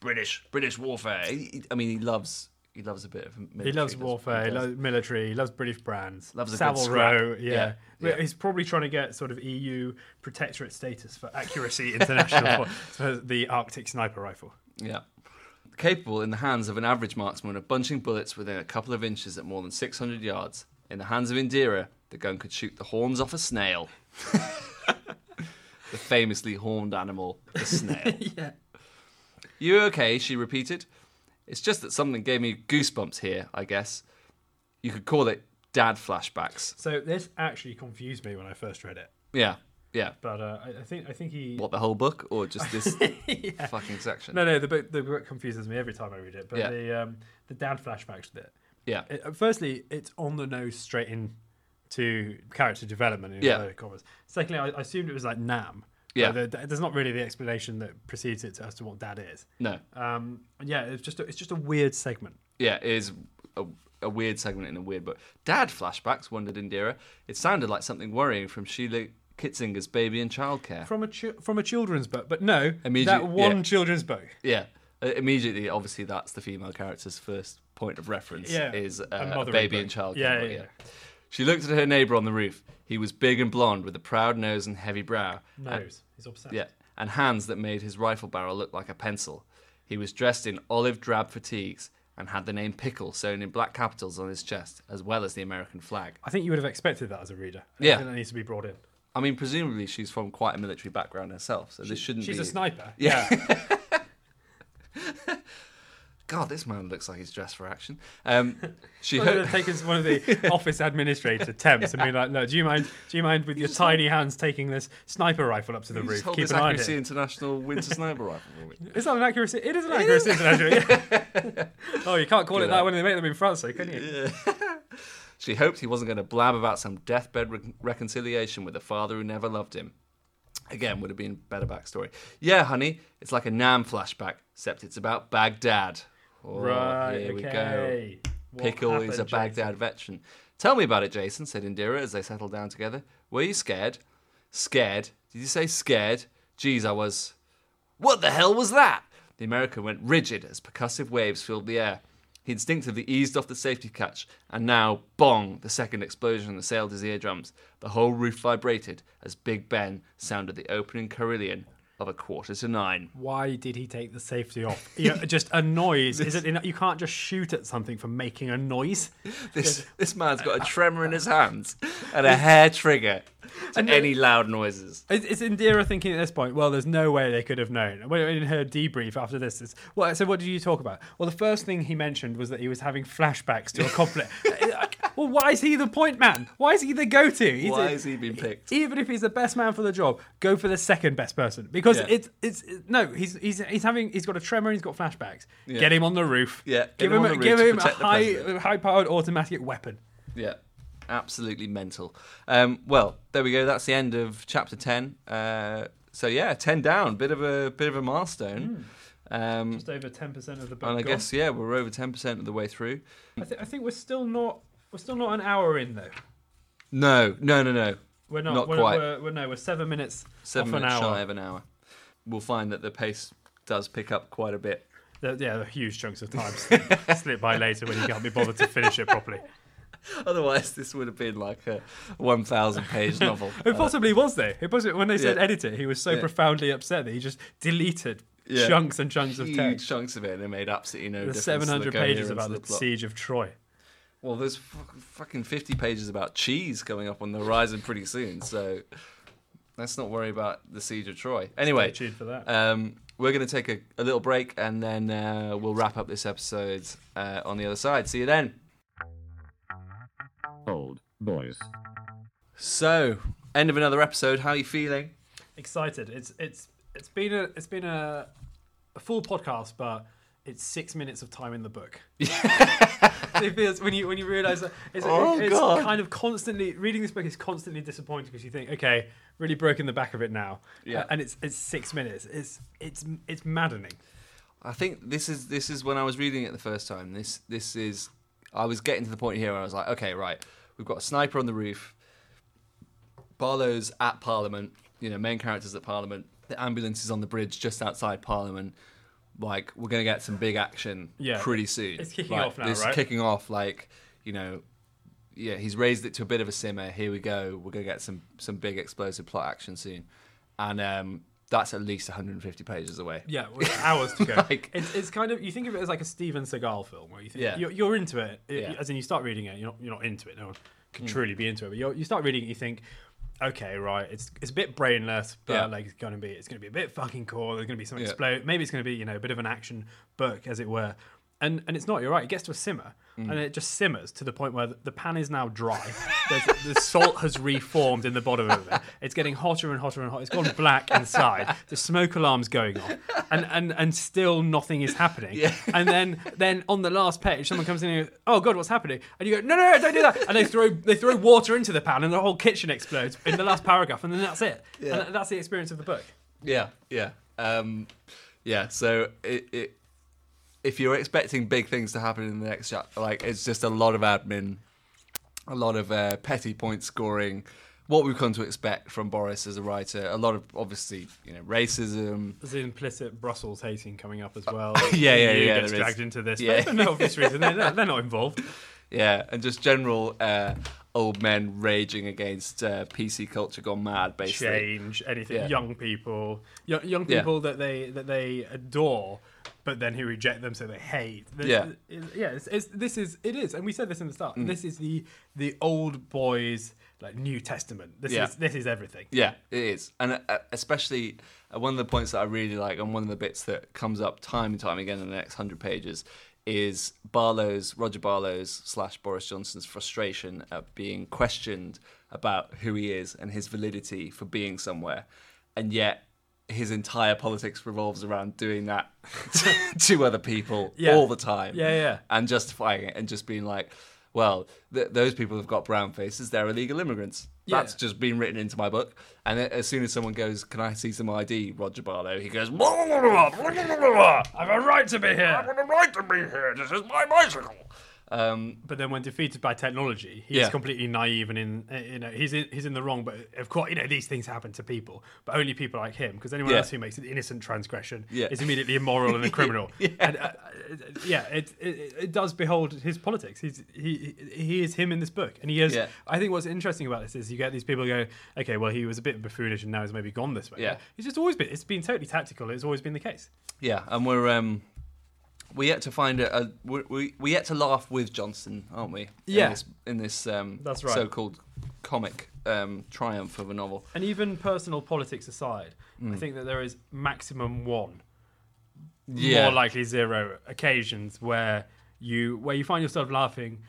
British British warfare. He- he- I mean, he loves he loves a bit of. Military, He loves warfare. He does. loes military. He loves British brands. Loves a good Savile scrap. Row. Yeah. Yeah, yeah. He's probably trying to get sort of EU protectorate status for Accuracy International for, for the Arctic sniper rifle. Yeah. Capable in the hands of an average marksman of bunching bullets within a couple of inches at more than 600 yards. In the hands of Indira, the gun could shoot the horns off a snail. the famously horned animal, the snail. yeah. You okay? She repeated. It's just that something gave me goosebumps here, I guess. You could call it dad flashbacks. So this actually confused me when I first read it, Yeah, yeah. but uh, I, I think I think he. What, the whole book? Or just this fucking section? No, no, the book the book confuses me every time I read it. But Yeah. the um, the dad flashbacks bit. Yeah. It, uh, firstly, it's on the nose straight in to character development in Yeah. inverted commas. Secondly, I, I assumed it was like Nam. Yeah. There- there's not really the explanation that precedes it as to what dad is. No. Um, yeah, it's just a, it's just a weird segment. Yeah, it is a, a weird segment in a weird book. Dad flashbacks, wondered Indira. It sounded like something worrying from Sheila Kitzinger's Baby and Childcare. from a chi- from a children's book, but no, Immediate- that one yeah. children's book. yeah. Uh, immediately, obviously, that's the female character's first point of reference. Yeah, is a uh, a baby book. and childcare. Yeah, book, yeah, yeah. She looked at her neighbour on the roof. He was big and blonde, with a proud nose and heavy brow. Nose, he's obsessed. yeah, and hands that made his rifle barrel look like a pencil. He was dressed in olive drab fatigues and had the name Pickel sewn in black capitals on his chest, as well as the American flag. I think you would have expected that as a reader. I Yeah. think that needs to be brought in. I mean, presumably she's from quite a military background herself, so this shouldn't be. She's be. a sniper. Yeah. God, this man looks like he's dressed for action. Um, she would ho- taken one of the office administrator temps and been like, "No, do you mind? Do you mind with your tiny hands taking this sniper rifle up to the you roof? hold Keep this an eye on accuracy it." international winter sniper rifle. It's not an accuracy. It is an accuracy international. yeah. oh, you can't call it that when they make them in France, though, can you? She hoped he wasn't going to blab about some deathbed re- reconciliation with a father who never loved him. Again, would have been better backstory. Yeah, honey, it's like a Nam flashback, except it's about Baghdad. Oh, right. here we go. okay. What Pickel is a happened, Baghdad veteran. Tell me about it, Jason, said Indira as they settled down together. Were you scared? Scared? Did you say scared? Geez, I was. What the hell was that? The American went rigid as percussive waves filled the air. He instinctively eased off the safety catch, and now, bong, the second explosion assailed his eardrums. The whole roof vibrated as Big Ben sounded the opening carillon of a quarter to nine. Why did he take the safety off? Yeah, just a noise. Is it? You can't just shoot at something for making a noise. This this man's got a tremor in his hands and a hair trigger to any loud noises. Is, is Indira thinking at this point? Well, there's no way they could have known. In her debrief after this, is well. So what did you talk about? Well, the first thing he mentioned was that he was having flashbacks to a conflict. well, why is he the point man? Why is he the go-to? He's Why has he been picked? Even if he's the best man for the job, go for the second best person because Yeah. it's it's no. He's he's he's having he's got a tremor. He's got flashbacks. Yeah. Get him on the roof. Yeah, give him him, on a, roof give him a high high powered automatic weapon. Yeah. Absolutely mental. Um, well, there we go. That's the end of chapter ten. Uh, so yeah, ten down. Bit of a bit of a milestone. Um, Just over ten percent of the book. and I gone. guess yeah, we're over ten percent of the way through. I, th- I think we're still not we're still not an hour in though. No, no, no, no. We're not, Not we're, quite. We're, we're, no, we're seven minutes Seven minutes an hour. shy of an hour. We'll find that the pace does pick up quite a bit. The- yeah, the huge chunks of time slip, by later when you can't be bothered to finish it properly. Otherwise, this would have been like a one thousand page novel. It possibly was though. It possibly, when they said Yeah. edit it, he was so Yeah. profoundly upset that he just deleted Yeah. chunks and chunks of Huge text. chunks of it, and it made absolutely no The difference. seven to the pages about of the, plot. siege of Troy. Well, there's f- fucking 50 pages about cheese coming up on the horizon pretty soon, so let's not worry about the siege of Troy. Anyway, Stay tuned for that. um, we're going to take a, a little break and then uh, we'll wrap up this episode uh, on the other side. See you then. Old boys. So, end of another episode. How are you feeling? Excited. It's it's it's been a it's been a, a full podcast, but it's six minutes of time in the book. it feels when you when you realise that it's, Oh, it's God. kind of constantly reading this book is constantly disappointing because you think, okay, really broken the back of it now, Yeah. and it's it's six minutes. It's it's it's maddening. I think this is this is when I was reading it the first time. This this is I was getting to the point here where I was like, okay, right, we've got a sniper on the roof. Barlow's at Parliament, you know, main characters at Parliament. The ambulance is on the bridge just outside Parliament. Like, we're gonna get some big action Yeah, pretty soon. it's kicking Like, off now, This is right? kicking off. Like, you know, yeah, he's raised it to a bit of a simmer. Here we go. We're gonna get some some big explosive plot action soon, and um, that's at least 150 pages away. Yeah, with hours to go. Like- it's, it's kind of you think of it as like a Steven Seagal film where you think Yeah. you're, you're into it, it- Yeah. as in you start reading it. You're not you're not into it. No one can Mm. truly be into it. But you're, you start reading it, you think, okay, right, it's it's a bit brainless, but Yeah. like it's gonna be it's gonna be a bit fucking cool. There's gonna be some Yeah. explode. Maybe it's gonna be you know a bit of an action book, as it were. And, and it's not. You're right. It gets to a simmer, Mm. and it just simmers to the point where the, pan is now dry. The salt has reformed in the bottom of it. It's getting hotter and hotter and hotter. It's gone black inside. The smoke alarm's going off, and and, and still nothing is happening. And then then on the last page, someone comes in and goes, "Oh God, what's happening?" And you go, "No, no, no, don't do that!" And they throw they throw water into the pan, and the whole kitchen explodes in the last paragraph, and then that's it. And that's the experience of the book. Yeah, yeah, um, yeah. So it, it, if you're expecting big things to happen in the next chapter, like it's just a lot of admin, a lot of uh, petty point scoring. What we've come to expect from Boris as a writer, a lot of obviously, you know, racism. There's the implicit Brussels hating coming up as well. Yeah, yeah, yeah, Gets there is. dragged into this Yeah. for no obvious reason. They're, they're not involved. Yeah, and just general uh, old men raging against uh, PC culture gone mad, basically. change anything. Yeah. Young people, young, young Yeah. people that they that they adore, but then who reject them, so they hate. The- Yeah. it- yeah. It's, it's, this is it is, and we said this in the Mm. start. This is the the old boys like New Testament. This Yeah. is this is everything. Yeah, it is, and uh, especially uh, one of the points that I really like, and one of the bits that comes up time and time again in the next hundred pages, is Barlow's Roger Barlow's slash Boris Johnson's frustration at being questioned about who he is and his validity for being somewhere, and yet his entire politics revolves around doing that to other people Yeah. all the time. Yeah, yeah. and justifying it and just being like. Well, th- those people have got brown faces. They're illegal immigrants. Yeah. That's just been written into my book. And then as soon as someone goes, "Can I see some ID?" Roger Barlow, he goes, "Blah, blah, blah, blah, blah, blah, blah. I have a right to be here. I've a right to be here. This is my bicycle." Um, But then when defeated by technology, he's Yeah. completely naive and in uh, you know he's in, he's in the wrong. But of course, you know these things happen to people, but only people like him. Because anyone Yeah. else who makes an innocent transgression Yeah. is immediately immoral and a criminal. And, uh, uh, yeah, it, it it does behold his politics. He's he he is him in this book, and he is. Yeah. I think what's interesting about this is you get these people who go, okay, well he was a bit buffoonish and now he's maybe gone this way. Yeah. he's just always been. It's been totally tactical. It's always been the case. yeah, and we're um, we yet to find a, a we, we we yet to laugh with Johnson, aren't we? Yeah. In this, in this um, That's right. so-called comic um, triumph of a novel. And even personal politics aside, I Mm. think that there is maximum one Yeah. more likely zero occasions where you where you find yourself laughing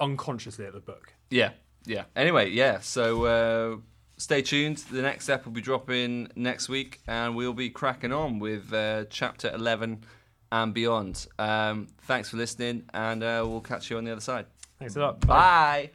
unconsciously at the book. Yeah, yeah. Anyway, yeah. So uh, stay tuned. The next step will be dropping next week, and we'll be cracking on with uh, chapter eleven and beyond. Um, thanks for listening, and uh, we'll catch you on the other side. Thanks a lot. Bye.